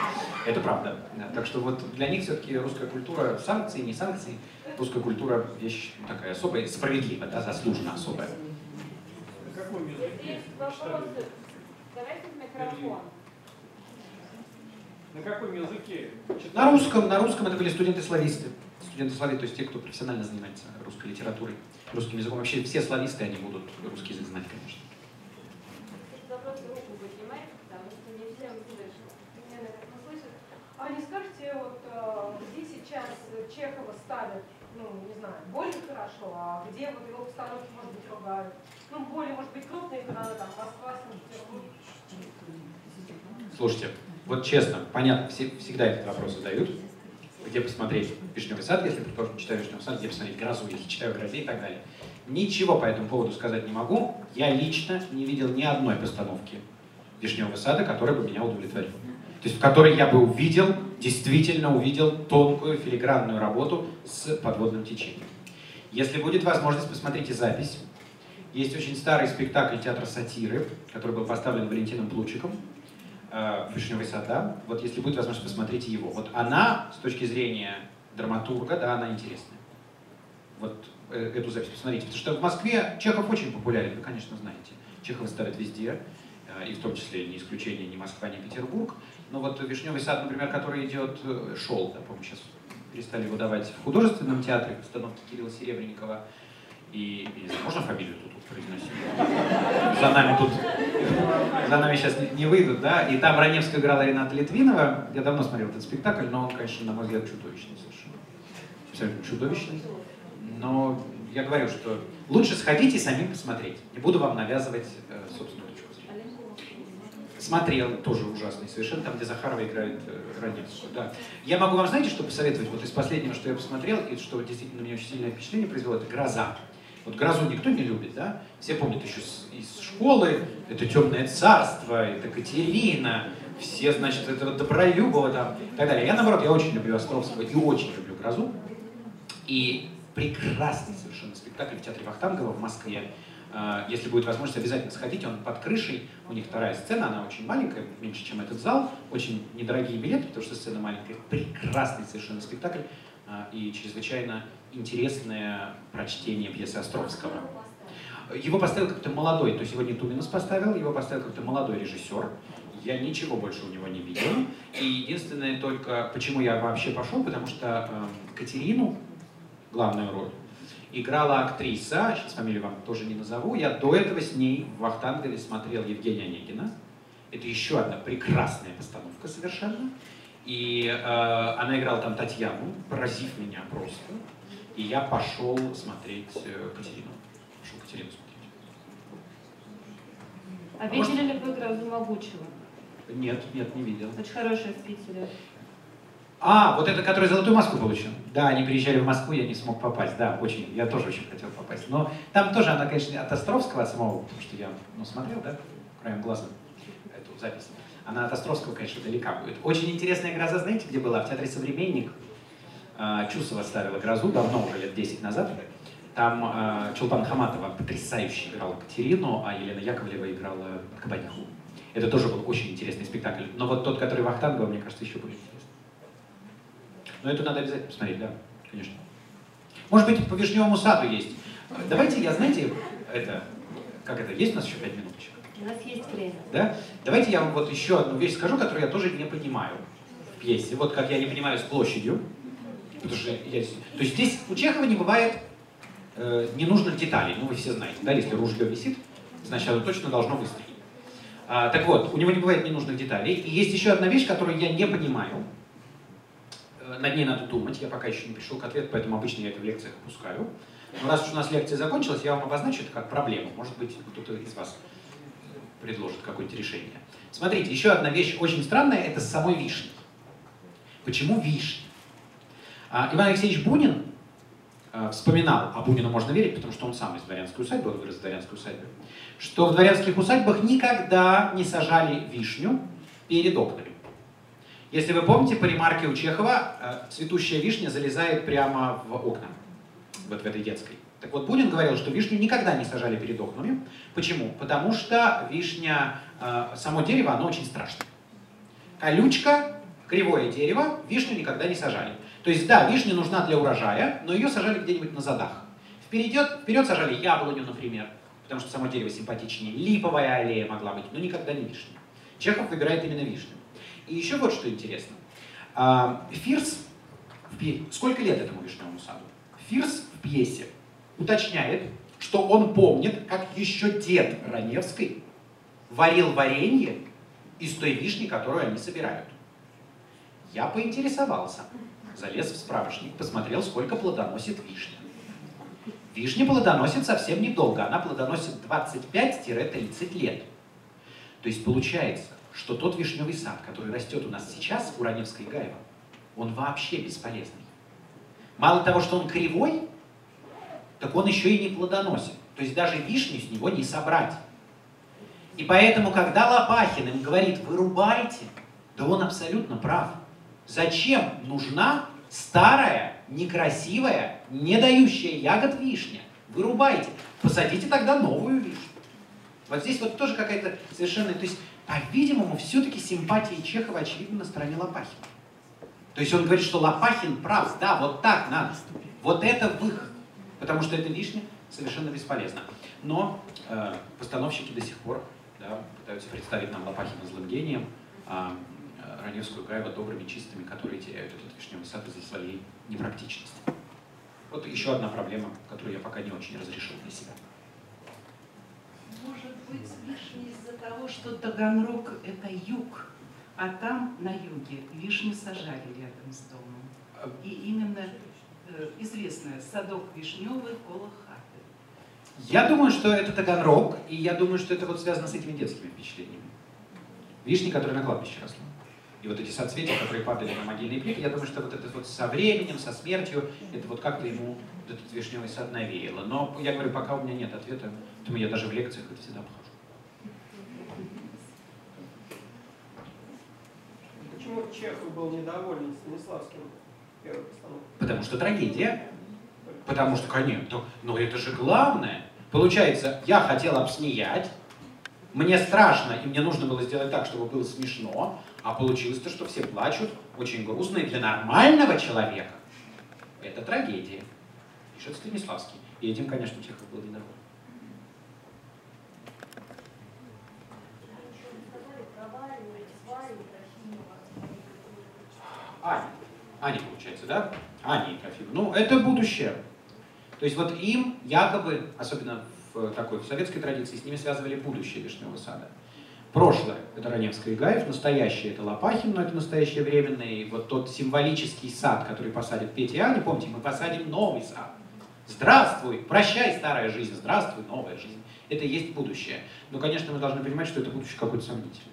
это правда. Да, Так что вот для них все-таки русская культура, санкции, не санкции, русская культура вещь такая особая, справедливая, да, заслуженно особая. На каком языке Есть вопросы. Давайте микрофон. На каком языке читали? На русском, на русском это были студенты-слависты. Студенты-слависты, то есть те, кто профессионально занимается русской литературой, русским языком. Вообще все слависты, они будут русский язык знать, конечно. Вопросы руку поднимайте, потому что не всем слышно. Меня, наверное, слышат. А не скажете, вот э, где сейчас Чехова ставят, ну, не знаю, более хорошо, а где вот его постановки, может быть, ругают? Ну, более, может быть, крупные каналы, там, Москва, Санкт-Петербург. Слушайте, вот честно, понятно, все, всегда этот вопрос задают. Где посмотреть «Вишневый сад», если, предположим, читаю «Вишневый сад», где посмотреть «Грозу», если читаю «Грозе» и так далее. Ничего по этому поводу сказать не могу. Я лично не видел ни одной постановки «Вишневого сада», которая бы меня удовлетворила. То есть в которой я бы увидел, действительно увидел тонкую филигранную работу с подводным течением. Если будет возможность, посмотрите запись. Есть очень старый спектакль театра сатиры, который был поставлен Валентином Плучиком э, «Вишневый сад», да? Вот если будет возможность, посмотрите его. Вот она, с точки зрения драматурга, да, она интересная. Вот э, эту запись посмотрите. Потому что в Москве Чехов очень популярен, вы, конечно, знаете. Чехова ставят везде, э, и в том числе не исключение ни Москва, ни Петербург. Но вот «Вишневый сад», например, который идет, э, шел, да, по-моему, сейчас перестали его давать в художественном театре, в Кирилла Серебренникова. И, и можно фамилию тут, произносить? За нами тут, за нами сейчас не, не выйдут, да? И там Раневская играла Рената Литвинова. Я давно смотрел этот спектакль, но он, конечно, на мой взгляд, чудовищный совершенно. Абсолютно чудовищный. Но я говорю, что лучше сходить и самим посмотреть. Не буду вам навязывать э, зрения. Смотрел, тоже ужасный совершенно, там, где Захарова играет э, Раневскую, да. Я могу вам, знаете, что посоветовать? Вот из последнего, что я посмотрел, и что действительно меня очень сильное впечатление произвело, это «Гроза». Вот «Грозу» никто не любит, да? Все помнят еще из школы, это «Темное царство», это «Катерина», все, значит, этого Добролюбова там и так далее. Я, наоборот, я очень люблю Островского и очень люблю «Грозу». И прекрасный совершенно спектакль в театре Вахтангова в Москве. Э, Если будет возможность, обязательно сходите. Он под крышей. У них вторая сцена, она очень маленькая, меньше, чем этот зал. Очень недорогие билеты, потому что сцена маленькая. Прекрасный совершенно спектакль э, и чрезвычайно интересное прочтение пьесы Островского. Его поставил как-то молодой, то есть его Туминус поставил, его поставил как-то молодой режиссер. Я ничего больше у него не видел. И единственное только, почему я вообще пошел, потому что э, Катерину, главную роль, играла актриса, сейчас фамилию вам тоже не назову, я до этого с ней в Вахтангове смотрел Евгения Онегина. Это еще одна прекрасная постановка совершенно. И э, она играла там Татьяну, поразив меня просто. И я пошел смотреть э, Катерину. Пошел Катерину смотреть. А может- видели ли вы грозу могучего? Нет, нет, не видел. Очень хорошая в Питере. А, вот это, который золотую маску получил. Да, они приезжали в Москву, я не смог попасть. Да, очень, я тоже очень хотел попасть. Но там тоже она, конечно, от Островского, от самого, потому что я ну, смотрел, да, краем глаза эту запись. Она от Островского, конечно, далека будет. Очень интересная гроза, знаете, где была? В театре «Современник». А, Чусова ставила грозу давно, уже лет 10 назад. Там а, Чулпан Хаматова потрясающе играла Катерину, а Елена Яковлева играла Кабаниху. Это тоже был очень интересный спектакль. Но вот тот, который Вахтангова, мне кажется, еще интересный. Но это надо обязательно посмотреть, да, конечно. Может быть, по Вишневому саду есть. Давайте, я, знаете, это, как это, есть у нас еще пять минуточек? У нас есть время. Да? Давайте я вам вот еще одну вещь скажу, которую я тоже не понимаю в пьесе. Вот как я не понимаю с площадью. Потому что я... То есть здесь у Чехова не бывает э, ненужных деталей. Ну, вы все знаете, да, если ружье висит, значит, оно точно должно выстрелить. А, так вот, у него не бывает ненужных деталей. И есть еще одна вещь, которую я не понимаю. Над ней надо думать. Я пока еще не пришел к ответу, поэтому обычно я это в лекциях опускаю. Но раз уж у нас лекция закончилась, я вам обозначу это как проблему. Может быть, кто-то из вас предложит какое-то решение. Смотрите, еще одна вещь очень странная, это с самой вишней. Почему вишня? А, Иван Алексеевич Бунин а, вспоминал, а Бунину можно верить, потому что он сам из дворянской усадьбы, он вырос в дворянской усадьбе, что в дворянских усадьбах никогда не сажали вишню перед окнами. Если вы помните, по ремарке у Чехова, э, цветущая вишня залезает прямо в окна, вот в этой детской. Так вот, Бунин говорил, что вишню никогда не сажали перед окнами. Почему? Потому что вишня, э, само дерево, оно очень страшное. Колючка, кривое дерево, вишню никогда не сажали. То есть, да, вишня нужна для урожая, но ее сажали где-нибудь на задах. Вперед, вперед сажали яблоню, например, потому что само дерево симпатичнее. Липовая аллея могла быть, но никогда не вишня. Чехов выбирает именно вишню. И еще вот что интересно. А, Фирс, сколько лет этому вишневому саду? Фирс в пьесе уточняет, что он помнит, как еще дед Раневской варил варенье из той вишни, которую они собирают. Я поинтересовался, залез в справочник, посмотрел, сколько плодоносит вишня. Вишня плодоносит совсем недолго, она плодоносит 25-30 лет. То есть получается, что тот вишневый сад, который растет у нас сейчас у Раневской Гаева, он вообще бесполезный. Мало того, что он кривой, так он еще и не плодоносит. То есть даже вишню с него не собрать. И поэтому, когда Лопахин им говорит, вырубайте, да он абсолютно прав. Зачем нужна старая, некрасивая, не дающая ягод вишня? Вырубайте. Посадите тогда новую вишню. Вот здесь вот тоже какая-то совершенно... То есть, по-видимому, все-таки симпатии Чехова очевидно на стороне Лопахина. То есть он говорит, что Лопахин прав, да, вот так надо. Вот это выход. Потому что эта вишня совершенно бесполезна. Но э, постановщики до сих пор да, пытаются представить нам Лопахина злым гением, а э, Раневскую Гаева добрыми, чистыми, которые теряют этот вишневый сад из-за своей непрактичности. Вот еще одна проблема, которую я пока не очень разрешил для себя. Быть, вишни из-за того, что Таганрог – это юг, а там, на юге, вишни сажали рядом с домом. И именно э, садок вишневый около хаты. Я думаю, что это Таганрог, и я думаю, что это вот связано с этими детскими впечатлениями. Вишни, которые на кладбище росли. И вот эти соцветия, которые падали на могильные плиты, я думаю, что вот это вот со временем, со смертью, это вот как-то ему этот вишневый сад навеяло. Но я говорю, пока у меня нет ответа, поэтому я даже в лекциях это всегда обхожу. Почему Чехов был недоволен Станиславским? Потому что трагедия. Потому что, конечно, но это же главное. Получается, я хотел обсмеять, мне страшно, и мне нужно было сделать так, чтобы было смешно, а получилось то, что все плачут, очень грустно, и для нормального человека это трагедия. Пишет Станиславский. И этим, конечно, Чехов был недоволен. Сказали про Варю, Варю Трофимова. Аня. Аня, получается, да? Аня и Трофим. Ну, это будущее. То есть вот им якобы, особенно в такой в советской традиции, с ними связывали будущее Вишневого сада. Прошлое – это Раневская и Гаев, настоящее – это Лопахин, но это настоящее временное. И вот тот символический сад, который посадит Петя и Аня, помните, мы посадим новый сад. Здравствуй, прощай, старая жизнь, здравствуй, новая жизнь. Это и есть будущее. Но, конечно, мы должны понимать, что это будущее какое-то сомнительное.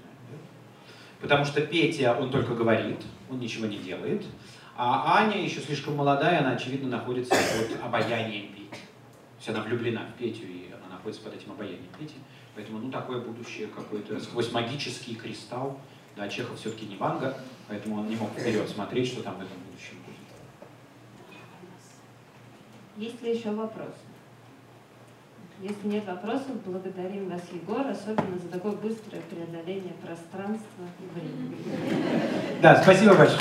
Потому что Петя, он только говорит, он ничего не делает. А Аня еще слишком молодая, она, очевидно, находится под обаянием Пети. То есть она влюблена в Петю, и она находится под этим обаянием Пети. Поэтому, ну, такое будущее какое-то сквозь магический кристалл. Да, Чехов все-таки не Ванга, поэтому он не мог вперед смотреть, что там в этом будущем будет. Есть ли еще вопросы? Если нет вопросов, благодарим вас, Егор, особенно за такое быстрое преодоление пространства и времени. Да, спасибо большое.